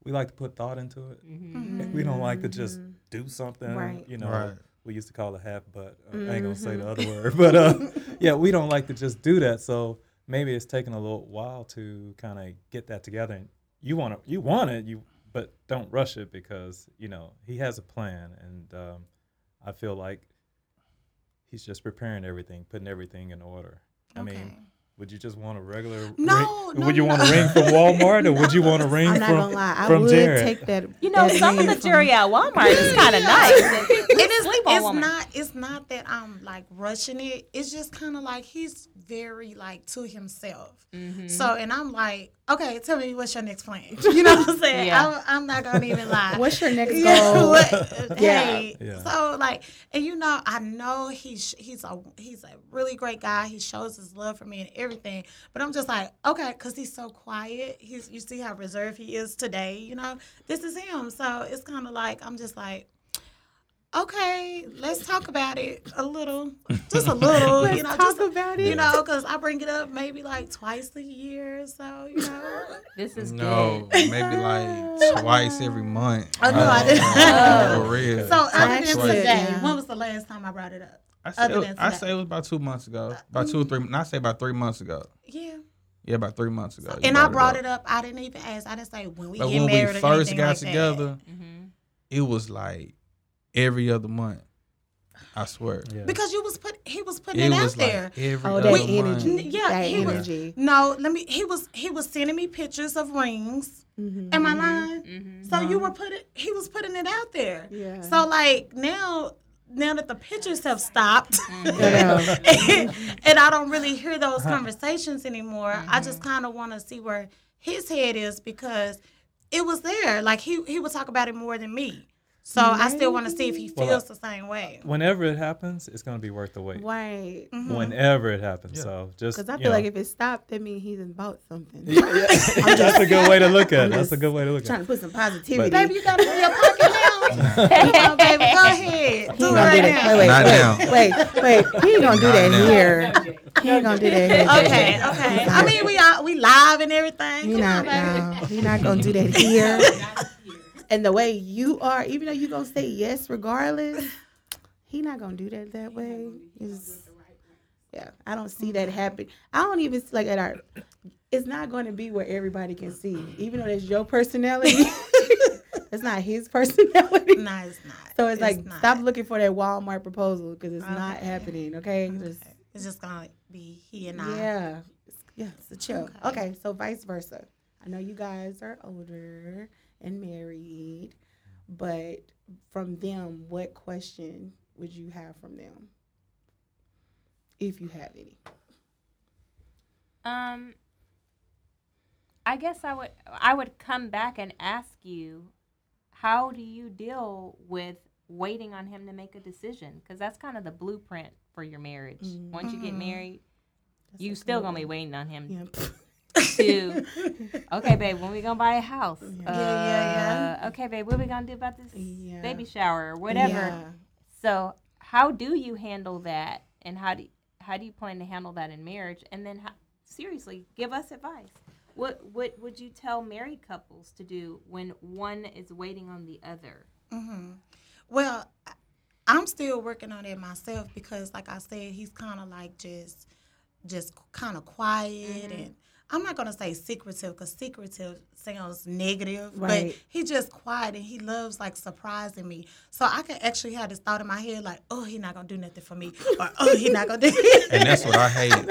B: We like to put thought into it.
C: Mm-hmm.
B: We don't like to just do something.
A: Mm-hmm. Right.
B: You know,
E: Right.
B: We used to call it half butt. Uh, I ain't gonna say
A: Mm-hmm.
B: the other word, but uh, yeah, we don't like to just do that. So maybe it's taking a little while to kind of get that together. And you want to, you want it, you, but don't rush it because you know he has a plan, and um, I feel like he's just preparing everything, putting everything in order. I mean, would you just want a regular?
D: No,
B: ring?
D: no,
B: would you
D: no,
B: want a ring from Walmart, or would you want a ring
A: I'm not gonna lie. I
B: from
A: would
B: Jared?
A: take that.
C: You know,
A: that
C: some of
A: ring
C: the
A: from-
C: jewelry at Walmart is kind of nice.
D: It is.
C: Sleep on
D: It's
C: Walmart.
D: not. It's not that I'm like rushing it. It's just kind of like he's very like to himself.
C: Mm-hmm.
D: So, and I'm like, okay, tell me what's your next plan. You know what I'm saying?
C: Yeah.
D: I'm, I'm not gonna even lie.
A: What's your next
D: Yeah,
A: goal?
D: what-
A: Yeah.
D: Hey,
B: Yeah.
D: so like, and you know, I know he's he's a he's a really great guy. He shows his love for me and everything. But I'm just like, okay, because he's so quiet. He's you see how reserved he is today. You know, this is him. So it's kind of like I'm just like. Okay, let's talk about it a little, just a little.
A: Let's
D: you know,
A: talk
D: just
A: about
D: you know, because I bring it up maybe like twice a year, so you know.
C: This is
E: No,
C: good.
E: maybe like twice every month.
D: Oh, no, I didn't.
E: Uh, for real.
D: So other than
A: Actually,
D: today,
A: yeah.
D: when was the last time I brought it up?
E: I say,
D: other
E: it was-
D: than
E: I say it was about two months ago. About two or three. Not say about three months ago.
D: Yeah.
E: Yeah, about three months ago. you
D: and I brought it up. I didn't even ask. I didn't say when we
E: But
D: get
E: when we
D: married or
E: first
D: anything
E: got
D: like
E: together,
C: Mm-hmm.
E: it was like every other month. I swear.
B: Yeah.
D: Because you was put, he was putting
E: It
D: it,
E: was
D: out
E: like
D: there.
E: every
A: Oh,
E: other
A: that
E: month.
A: energy.
D: N- yeah,
A: that
D: he was-
A: energy.
D: No, let me. He was he was sending me pictures of rings.
A: Mhm.
D: Am I lying?
C: Mm-hmm.
D: So you were putting. He was putting it out there.
A: Yeah.
D: So like now. Now that the pictures have stopped,
A: Yeah.
D: and I don't really hear those conversations anymore, I just kind of want to see where his head is because it was there. Like he he would talk about it more than me. So I still want to see if he
B: Well,
D: feels the same way.
B: Whenever it happens, it's gonna be worth the wait.
A: Right.
D: Mm-hmm.
B: Whenever it happens,
E: Yeah.
B: so just
A: Because I
B: you
A: feel
B: know.
A: like if it stopped, that means he's about something.
B: that's a good way to look at
A: I'm
B: it. That's a good way to look at.
A: Trying to put some positivity.
D: Baby, you got to in your pocket now. Come on, baby, go ahead. Do
A: ain't
D: it
A: do
D: right now.
A: Wait,
E: Not
A: wait,
E: now.
A: wait, wait, wait. He ain't gonna do that
E: now.
A: here. He ain't gonna do that here.
D: Okay, okay. I mean, we are we live and everything.
A: He
D: Come
A: not,
D: on, baby.
A: no, he not gonna do that here. And the way you are, even though you're gonna say yes regardless, he not gonna do that that way. It's- yeah, I don't see that happen. I don't even like at our. It's not going to be where everybody can see, even though that's your personality. it's not his personality.
D: No, it's not.
A: So it's, like
D: not.
A: stop looking for that Walmart proposal because it's not happening. Okay, just
D: It's just gonna be he and I.
A: yeah, It's- yeah, it's a chill.
D: Okay.
A: Okay. so vice versa. I know you guys are older and married, but from them, what question would you have from them, if you have any?
C: Um, I guess I would I would come back and ask you, how do you deal with waiting on him to make a decision? Because that's kind of the blueprint for your marriage. Once you get married,
A: That's
C: you still gonna be waiting on him. to. Okay, babe, when we gonna buy a house?
D: Yeah, yeah,
C: Uh, Okay, babe, what we gonna do about this
A: Yeah.
C: baby shower or whatever?
A: Yeah.
C: So, how do you handle that, and how do how do you plan to handle that in marriage? And then, how, seriously, give us advice. What what would you tell married couples to do when one is waiting on the other?
D: hmm Well, I'm still working on it myself because, like I said, he's kind of like just, just kind of quiet, and I'm not gonna say secretive because secretive sounds negative,
A: Right.
D: but he just quiet and he loves like surprising me. So I can actually have this thought in my head like, oh, he not gonna do nothing for me, or oh, he not gonna do.
E: And that's what I hate.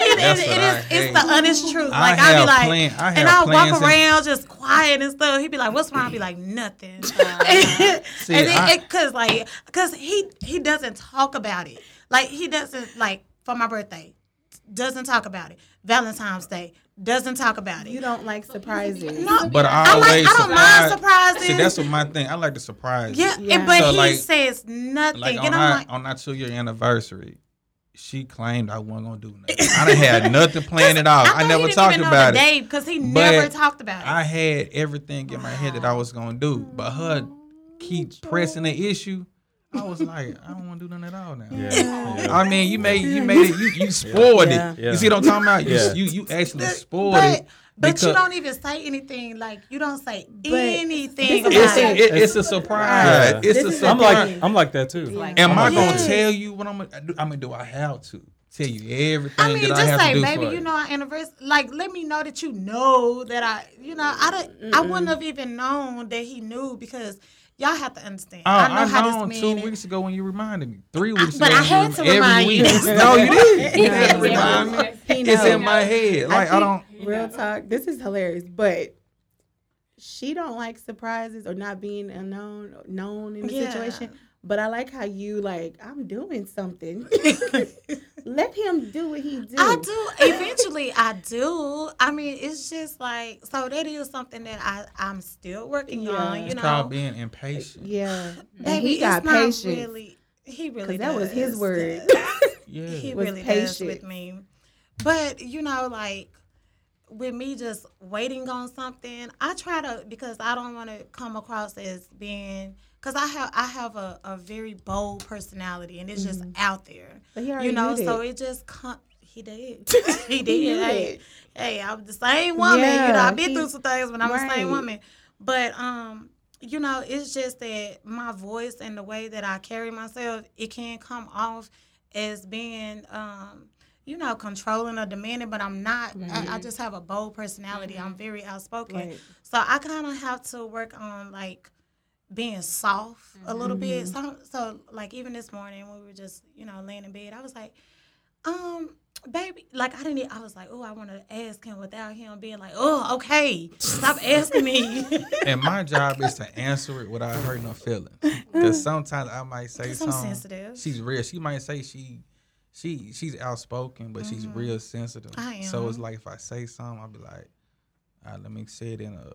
D: It-
E: That's
D: it-
E: what
D: it
E: I
D: is,
E: hate.
D: it's the honest truth.
E: I
D: Like I, be like,
E: plan- I
D: and
E: have
D: I walk around just quiet and stuff. He'd be like, "What's wrong?" I'd be like, "Nothing."
E: Um, See,
D: and then,
E: I-
D: it, cause like, cause he he doesn't talk about it. Like he doesn't like for my birthday, doesn't talk about it. Valentine's Day doesn't talk about it.
A: You don't like surprises.
D: no,
E: But I
D: I
E: always
D: like. I don't mind
E: surprise-
D: surprises.
E: See, that's what my thing. I like to surprise.
D: yeah,
A: Yeah.
D: and- but
E: So,
D: he
E: like-
D: says nothing,
E: Like on
D: and
E: our,
D: I'm like,
E: on our two year anniversary, she claimed I wasn't gonna do nothing. I done had nothing planned at all. I,
D: thought he
E: never
D: didn't
E: talked
D: even
E: about
D: the
E: it.
D: day because he
E: But
D: never talked about it.
E: I had everything in my head that I was gonna do, but her keep pressing the issue. I was like, I don't want to do nothing at all now.
B: Yeah. yeah.
E: I mean, you made you made it. You you spoiled
A: Yeah.
E: it.
B: Yeah.
E: You see what I'm talking about? You
B: Yeah.
E: you, you actually spoiled
D: but
E: it.
D: but you don't even say anything. Like you don't say anything
A: this is
D: about
A: the
E: It's
D: it.
E: a, it, it's a surprise.
B: Yeah.
E: It's
A: This
E: a
A: is the
B: I'm like I'm like that too.
C: Like-
E: Am I
B: I'm like
E: gonna
B: that
E: tell you what I'm gonna do? I mean, do I have to tell you everything
D: I mean,
E: that
D: just
E: I have
D: say,
E: to do
D: baby,
E: for
D: you know our anniversary. Like, let me know that you know that I, you know, I don't, I wouldn't have even known that he knew because y'all have to understand.
E: Oh,
D: I know
E: I
D: how
E: known
D: this
E: two
D: man.
E: weeks ago when you reminded me. Three weeks
D: but
E: ago.
D: I
E: when
D: had to
E: every
D: remind you.
E: week. no, you didn't. You had to remind me. It's in my head. Like I,
A: think-
E: don't.
A: Real talk. This is hilarious, but she don't like surprises or not being unknown known in the
D: Yeah.
A: situation. But I like how you like. I'm doing something. Let him do what he do.
D: I do. Eventually, I do. I mean, it's just like so. That is something that I I'm still working
A: Yeah.
D: on. You
E: It's
D: know,
E: called being impatient.
A: Yeah, and
D: Baby,
A: he got
D: it's not
A: patience.
D: Really, he really.
A: that was his
D: does.
A: word.
E: Yeah.
D: he
A: was
D: really does
A: patient.
D: with me. But you know, like with me just waiting on something, I try to because I don't want to come across as being because I have I have a, a very bold personality and it's just out there.
A: He
D: You know, so
A: that.
D: it just come. He did. he
A: He
D: did.
A: knew
D: hey, hey, I'm the same woman. you know, I've been
A: he-
D: through some things, but I'm the same woman. But um, you know, it's just that my voice and the way that I carry myself, it can come off as being um, you know, controlling or demanding, but I'm not. I, I just have a bold personality. I'm very outspoken.
A: Right.
D: So I kind of have to work on like being soft a little bit.
A: Mm-hmm.
D: So, so like even this morning when we were just you know laying in bed, I was like, um, baby, like I didn't. I was like, oh, I want to ask him without him being like, oh, okay, stop asking me.
E: And my job is to answer it without hurting her feelings. Because sometimes I might say something.
D: sensitive.
E: She's real. She might say she, she, she's outspoken, but she's real sensitive.
D: I am.
E: So it's like if I say something, I'll be like, all right, let me say it in a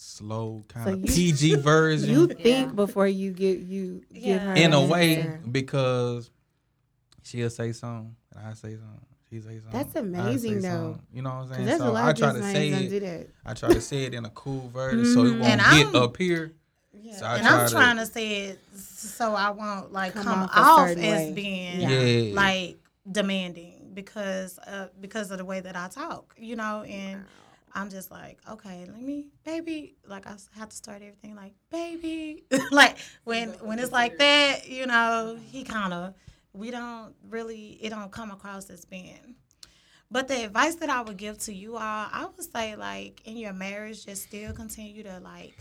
E: slow kind
A: So
E: of
A: you-
E: PG version.
A: You think before you get you give
D: Yeah.
A: her
E: in a way
A: answer.
E: because she'll say something and I say something. She say something.
A: That's
E: I say
A: amazing, though.
E: something. You know what I'm saying?
A: there's
E: So
A: a lot
E: I try to say it. I try to say it in a cool version so it
A: Mhm.
E: won't
D: And
E: get
D: I'm-
E: up here.
D: Yeah.
E: So I
D: and I'm
E: try to-
D: trying to say it so I won't like
A: Come
D: come,
A: off
D: off, as
A: way.
D: being
A: Yeah.
E: Yeah.
D: like demanding because uh, because of the way that I talk, you know, and I'm just like, okay, let me, baby, like I have to start everything like, baby, like when when it's like that, you know, mm-hmm. he kind of we don't really it don't come across as being. But the advice that I would give to you all, I would say like in your marriage, just still continue to like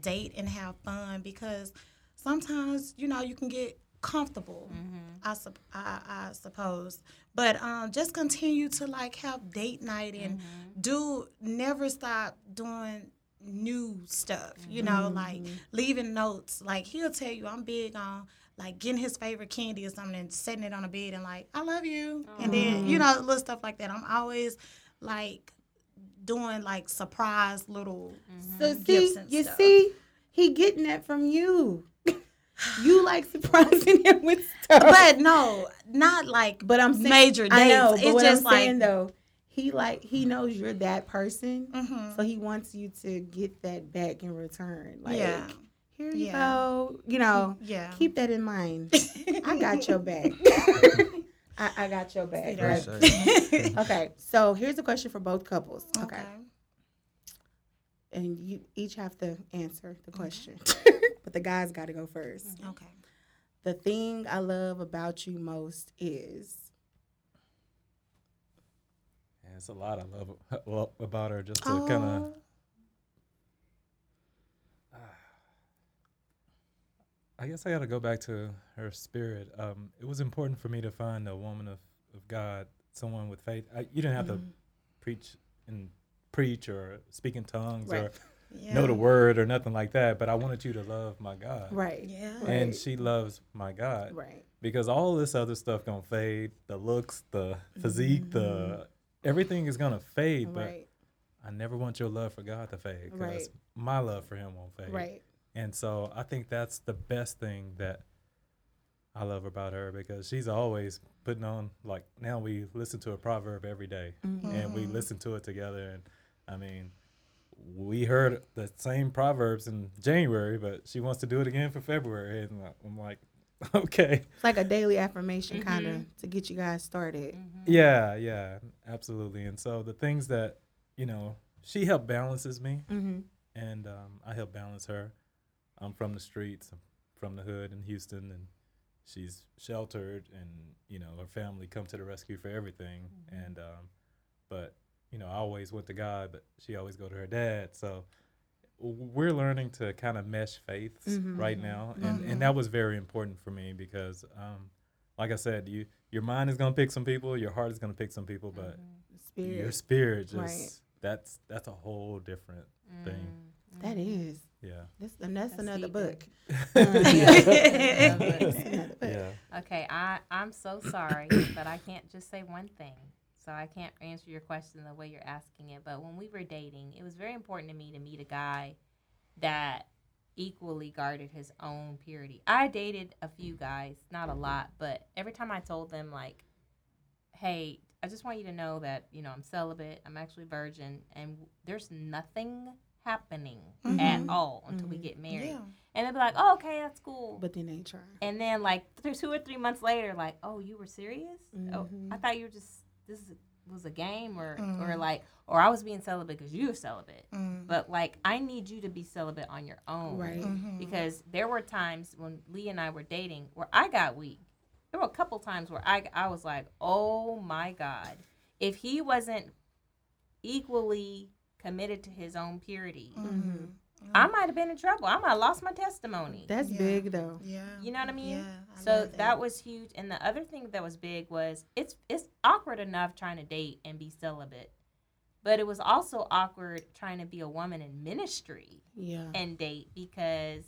D: date and have fun because sometimes you know you can get comfortable. Mm-hmm. I, sup- I I suppose, but um, just continue to like have date night and mm-hmm. do never stop doing new stuff. You know, mm-hmm. like leaving notes. Like he'll tell you, I'm big on like getting his favorite candy or something and setting it on a bed and like I love you, and then you know little stuff like that. I'm always like doing like surprise little
A: So
D: gifts
A: see,
D: and
A: you
D: stuff.
A: see, he getting that from you. You like surprising him with stuff.
D: but no, not like
A: But I'm saying,
D: major dates.
A: I know, but
D: it's
A: what
D: just
A: I'm
D: like
A: saying though, he like he knows you're that person,
D: Mhm.
A: so he wants you to get that back in return. Like,
D: yeah,
A: here you
D: Yeah.
A: go. You know,
D: yeah.
A: keep that in mind. I got your back. I, I got your back. Right? Okay, so here's a question for both couples. Okay,
D: okay.
A: and you each have to answer the
D: Mm-hmm.
A: question, but the guys got to go first.
D: Okay.
A: The thing I love about you most is
B: Yeah, it's a lot I love well, about her just to kind of. I guess I got to go back to her spirit. Um, it was important for me to find a woman of, of God, someone with faith. I, you didn't have
A: Mm-hmm.
B: to preach and preach or speak in tongues
A: Right.
B: or
D: Yeah.
B: know the word or nothing like that. But I wanted you to love my God,
A: right,
D: Yeah.
B: and
A: Right.
B: she loves my God
A: right,
B: because all this other stuff gonna fade. The looks, the physique, the everything is gonna fade. But
A: right,
B: I never want your love for God to fade because
A: Right.
B: my love for Him won't fade.
A: right.
B: And so I think that's the best thing that I love about her because she's always putting on like now we listen to a proverb every day
A: Mm-hmm.
B: and we listen to it together and I mean we heard the same proverbs in January but she wants to do it again for February and I'm like okay.
A: It's like a daily affirmation kind
C: Mhm.
A: of to get you guys started.
C: Mhm.
B: Yeah, yeah, absolutely. And so the things that you know, she helped balances me,
A: Mm-hmm.
B: and um, I help balance her. I'm from the streets, I'm from the hood in Houston, and she's sheltered, and you know her family come to the rescue for everything. And um, but you know I always went to God, but she always go to her dad. So we're learning to kind of mesh faiths
A: Mhm.
B: right now, and
D: Mhm.
B: and that was very important for me because. Um, like I said, you your mind is gonna pick some people, your heart is gonna pick some people, but
A: Spirit.
B: your spirit just
A: Right.
B: that's that's a whole different thing.
C: Mm.
A: that is.
B: yeah.
A: That's, and that's,
C: That's
A: another
C: deep,
A: book.
C: Yeah.
A: That's another book.
B: yeah.
C: Okay, I I'm so sorry, but I can't just say one thing. So I can't answer your question the way you're asking it. But when we were dating, it was very important to me to meet a guy that equally guarded his own purity. I dated a few guys, not a lot, but every time I told them like, "Hey, I just want you to know that you know I'm celibate, I'm actually virgin, and there's nothing happening at
A: Mhm.
C: all until we
A: Mhm.
C: get married,"
D: Yeah.
C: and they'd be like, "Oh, okay, that's cool."
A: But then they try.
C: And then like th- two or three months later, like, oh, you were serious? Oh,
A: Mhm.
C: I thought you were just this is- was a game, or or
D: Mhm.
C: like, or I was being celibate because you were celibate.
D: Mm.
C: But like, I need you to be celibate on your own,
A: Right.
D: Mhm.
C: Because there were times when Lee and I were dating where I got weak. There were a couple times where I I was like, oh my god, if he wasn't equally committed to his own purity,
D: Mhm.
C: I might have been in trouble. I might have lost my testimony.
A: That's
D: Yeah.
A: big though.
D: Yeah.
C: You know what I mean?
D: Yeah. I
C: so
D: love
C: that. was huge. And the other thing that was big was it's it's awkward enough trying to date and be celibate, but it was also awkward trying to be a woman in ministry
A: Yeah.
C: and date because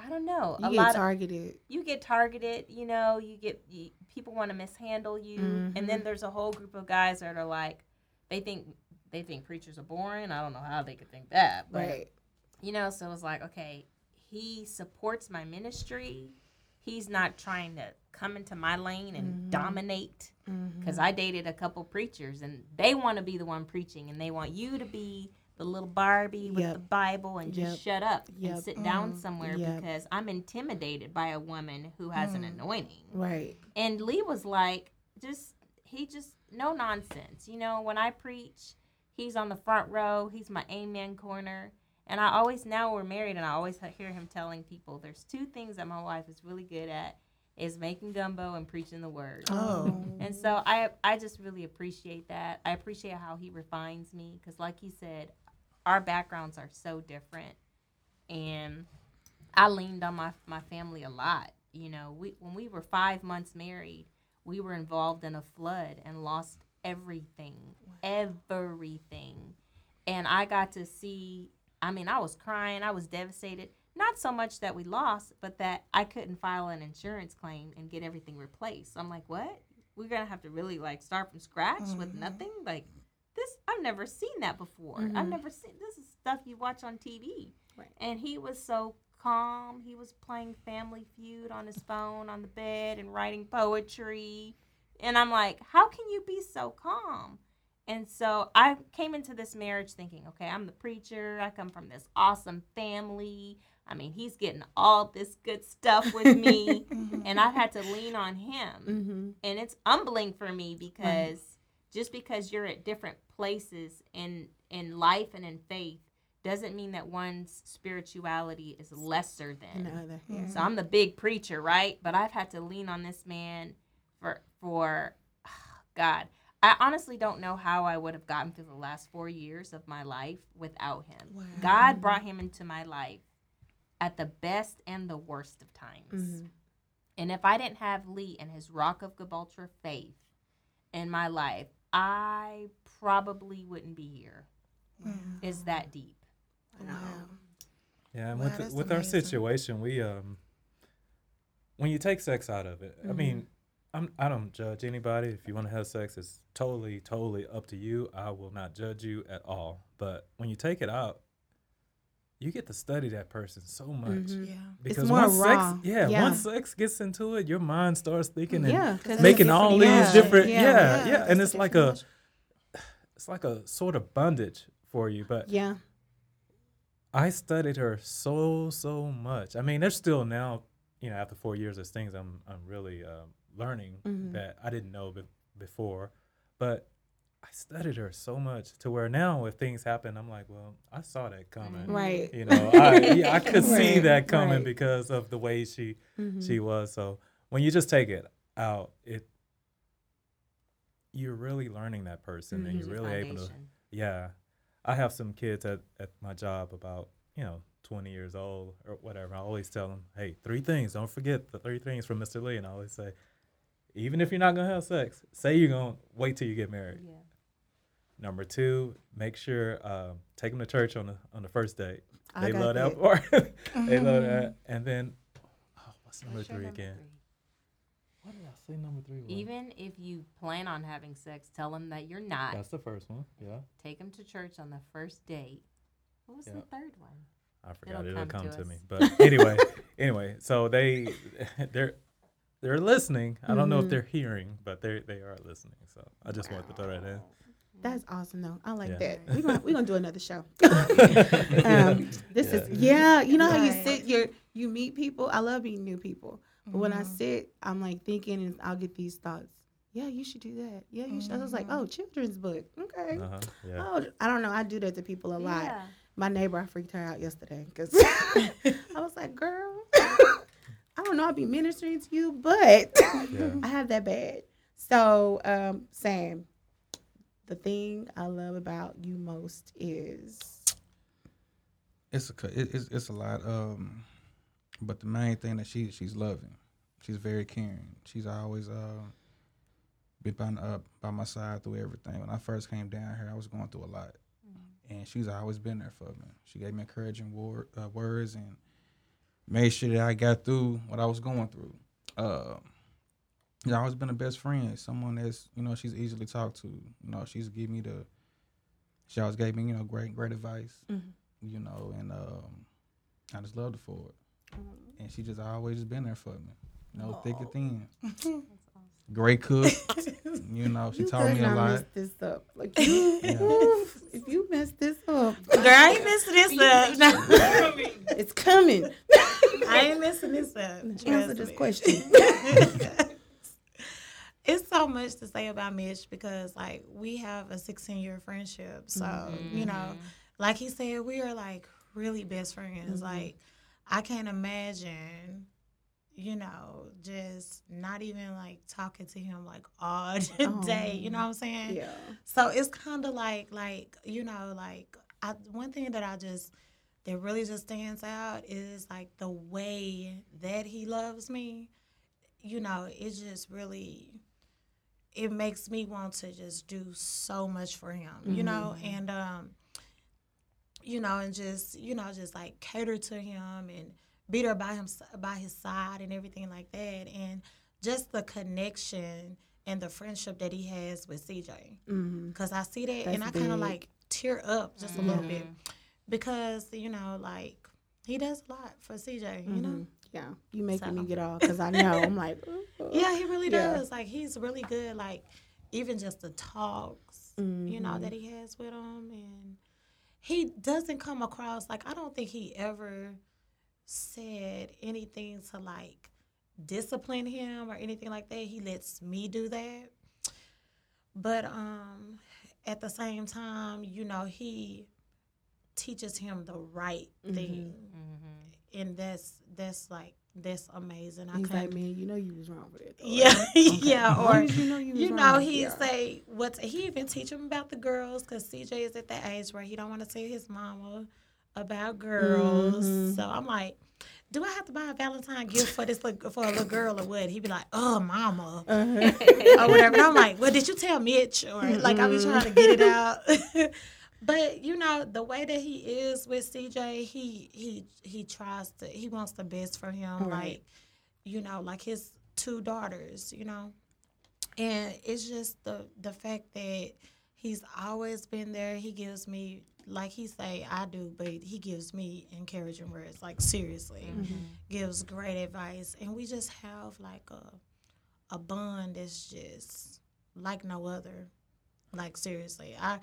C: I don't know
A: You
C: a
A: get
C: lot of
A: targeted.
C: you get targeted. You know, you get you, people want to mishandle you, and
A: Mhm.
C: then there's a whole group of guys that are like they think they think preachers are boring. I don't know how they could think that, but
A: Right.
C: You know so it was like okay he supports my ministry he's not trying to come into my lane and
A: Mhm.
C: dominate because i dated a couple preachers and they want to be the one preaching and they want you to be the little barbie with
A: Yep.
C: the bible and just
A: Yep.
C: shut up
A: Yep.
C: and sit down
D: Mm.
C: somewhere because i'm intimidated by a woman who has an
D: Mm.
C: anointing
A: Right.
C: and Lee was like, just he just no nonsense. You know, when I preach, he's on the front row. He's my amen corner. And I always now we're married, and I always hear him telling people there's two things that my wife is really good at is making gumbo and preaching the word.
D: Oh.
C: And so I I just really appreciate that. I appreciate how he refines me because, like he said, our backgrounds are so different, and I leaned on my my family a lot. You know, we when we were five months married, we were involved in a flood and lost everything, everything, and I got to see. I mean, I was crying. I was devastated. Not so much that we lost, but that I couldn't file an insurance claim and get everything replaced. I'm like, what? We're gonna have to really like start from scratch with
D: Mhm.
C: nothing. Like this, I've never seen that before. I've
A: Mhm.
C: never seen this is stuff you watch on TV.
A: Right.
C: And he was so calm. He was playing Family Feud on his phone on the bed and writing poetry. And I'm like, how can you be so calm? And so I came into this marriage thinking, okay, I'm the preacher. I come from this awesome family. I mean, he's getting all this good stuff with me.
D: Mhm.
C: and I've had to lean on him.
A: Mm-hmm.
C: And it's humbling for me because just because you're at different places in in life and in faith doesn't mean that one's spirituality is lesser
A: And the
C: than.
A: other. Yeah.
C: So I'm the big preacher, right? But I've had to lean on this man for for God. I honestly don't know how I would have gotten through the last 4 years of my life without him.
D: Wow.
C: God brought him into my life at the best and the worst of times.
A: Mhm.
C: And if I didn't have Lee and his Rock of Gibraltar faith in my life, I probably wouldn't be here. It's that deep.
D: Wow.
B: Yeah, and
D: Wow,
B: with
D: that's
B: with our situation, we um, when you take sex out of it, I
A: Mhm.
B: mean, I'm I don't judge anybody. If you want to have sex, it's totally totally up to you. I will not judge you at all. But when you take it out, you get to study that person so much
A: Mhm.
D: Yeah.
B: because
A: more
B: once
A: raw.
B: sex, yeah,
A: Yeah.
B: once sex gets into it, your mind starts thinking and
A: Yeah, 'cause
B: making all these
A: yeah,
B: different,
A: yeah.
B: yeah,
D: Yeah,
B: yeah, and
D: it's
B: it's like a
D: different
B: it's like a sort of bondage for you. But
A: Yeah.
B: I studied her so so much. I mean, there's still now you know, after four years of things I'm I'm really um, learning
A: Mhm.
B: that I didn't know be- before, but I studied her so much to where now if things happen, I'm like, well, I saw that coming.
C: Mhm.
A: Right.
B: You know, I, yeah, I could see that coming
A: right.
B: because of the way she
A: Mhm.
B: she was. So when you just take it out, it you're really learning that person, and
A: Mhm.
B: you're really able to yeah. I have some kids at, at my job about, you know, 20 years old or whatever. I always tell them, hey, three things. Don't forget the three things from Mr. Lee. And I always say, even if you're not going to have sex, say you're going to wait till you get married.
C: Yeah.
B: Number two, make sure, um, take them to church on the, on the first date.
A: I
B: They love that part. they love that. And then, oh, what's number
C: What's
B: three
C: number
B: again?
C: three?
B: What did I say number three was?
C: Even if you plan on having sex, tell them that you're not.
B: That's the first one. Yeah.
C: Take them to church on the first date. What was the third one?
B: I forgot
C: It'll
B: it'll,
C: come
B: come,
C: to
B: to, me. But anyway, anyway, so they they're they're listening. I don't know
A: Mhm.
B: if they're hearing, but they they are listening. So I just wanted to throw that in.
A: That's awesome though. I like
B: Yeah.
A: that. We're gonna we're gonna do another show.
B: Yeah.
A: um, this is yeah. You know how you sit, you you meet people. I love meeting new people. But when I
D: Mhm.
A: sit, I'm like thinking, and I'll get these thoughts. Yeah, you should do that. Yeah, you should. I was like,
D: Mhm.
A: oh, children's book. Okay.
B: Uh-huh. Yeah.
A: Oh, I don't know. I do that to people a lot.
C: Yeah.
A: My neighbor, I freaked her out yesterday because I was like, girl, I don't know. I'll be ministering to you, but
B: Yeah.
A: I have that bad. So, um, Sam, the thing I love about you most is
E: It's a it's it's a lot. Um, but the main thing that she she's loving. She's very caring. She's always uh been by, uh, by my side through everything. When I first came down here, I was going through a lot, and she's always been there for me. She gave me encouraging word, uh, words and made sure that I got through what I was going through. Uh, she's always been a best friend. Someone that's you know she's easily talked to. You know she's give me the. She always gave me you know great great advice
A: Mhm.
E: you know, and um, I just loved her for it. And she just always just been there for me, you know, thick and thin.
C: Awesome.
E: Great cook, you know, she
A: you
E: taught me
A: better
E: a
A: not
E: lot.
A: mess this up. Like you,
E: Yeah.
A: oof, if you mess this up,
D: Girl, I ain't messing this up. No.
A: it's coming.
D: I ain't messing this up.
A: Answer this
D: me.
A: question.
D: it's so much to say about Mitch because like we have a 16 year friendship. So, you know, like he said, we are like really best friends.
A: Mhm.
D: Like I can't imagine, you know, just not even like talking to him like all day. You know what I'm saying?
A: yeah.
D: So it's kind of like like you know like I, one thing that I just that really just stands out is like the way that he loves me. You know, it just really it makes me want to just do so much for him. You know, and um you know, and just you know, just like cater to him and be there by him by his side and everything like that, and just the connection and the friendship that he has with CJ.
A: Mm-hmm.
D: Cause I see that
A: That's
D: and I kind of like tear up just a little bit
C: Mhm.
D: Because you know like he does a lot for CJ. You know.
A: Mhm. Yeah, you making me get off because I know I'm like, ooh.
D: Yeah, he really
A: Yeah.
D: does. Like he's really good. Like even just the talks, you know, that he has with him, and he doesn't come across like I don't think he ever said anything to like discipline him or anything like that. He lets me do that. But um at the same time, you know, he teaches him the right
A: Mhm.
D: thing.
C: Mhm.
D: And that's that's like that's amazing. I
A: He's like, man, you know you was wrong with it. though,
D: yeah,
A: right?" Okay.
D: yeah, or
A: you know you,
D: you know,
A: wrong.
D: he
A: Yeah.
D: say what he even teach him about the girls because CJ is at that age where he don't want to tell his mama about girls.
A: Mhm.
D: So I'm like, do I have to buy a Valentine gift for this little, for a little girl or what? He'd be like, oh, mama.
A: Uh-huh.
D: or whatever. And I'm like, well, did you tell Mitch? Or like, I be trying to get it out. but you know, the way that he is with CJ, he he he tries to. He wants the best for him.
A: Right.
D: Like, you know, like his two daughters. You know, and it's just the the fact that he's always been there. He gives me. Like he say, I do, but he gives me encouraging words. Like seriously,
A: Mm-hmm.
D: gives great advice, and we just have like a a bond that's just like no other. Like seriously, I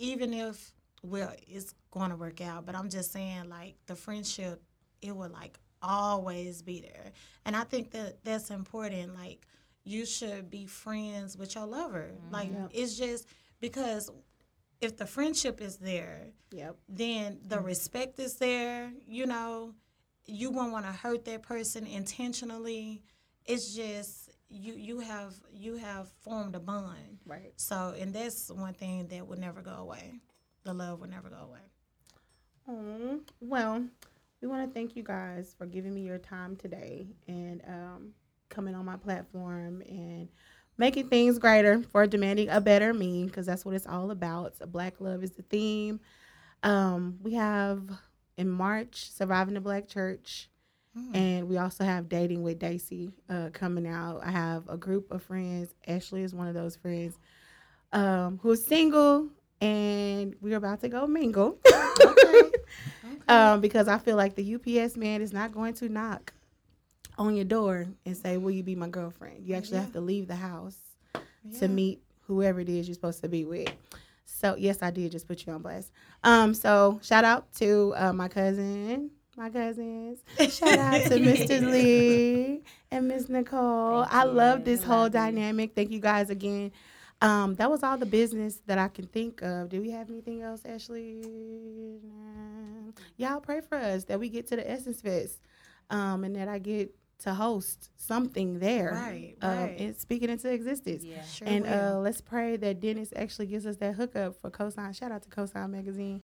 D: even if well, it's going to work out, but I'm just saying like the friendship, it would like always be there. And I think that that's important. Like you should be friends with your lover. Mm-hmm. Like
A: Yep.
D: it's just because if the friendship is there,
A: Yep.
D: then the mm-hmm. respect is there. You know, you won't want to hurt that person intentionally. It's just you you have you have formed a bond.
A: Right.
D: So, and that's one thing that would never go away. The love would never go away.
A: Aw. Well, we want to thank you guys for giving me your time today and um, coming on my platform and making things greater for demanding a better me because that's what it's all about. So Black love is the theme. Um, we have in March Surviving the Black Church. And we also have Dating with Daisy uh, coming out. I have a group of friends. Ashley is one of those friends um, who's single, and we're about to go mingle. um, because I feel like the UPS man is not going to knock on your door and say, "Will you be my girlfriend?" You actually have to leave the house to meet whoever it is you're supposed to be with. So yes, I did just put you on blast. Um, so shout out to uh, my cousin, my cousins. Shout out to Mr. Lee and Miss Nicole.
C: Thank
A: I
C: you.
A: love this whole
C: Love you.
A: dynamic. Thank you guys again. Um, that was all the business that I can think of. Do we have anything else, Ashley? Nah. Y'all pray for us that we get to the Essence Fest, um, and that I get to host something there,
D: Right,
A: um,
D: right.
A: and speak it into existence.
C: Yeah.
D: Sure
A: And uh, let's pray that Dennis actually gives us that hookup for Cosign. Shout out to Cosign Magazine.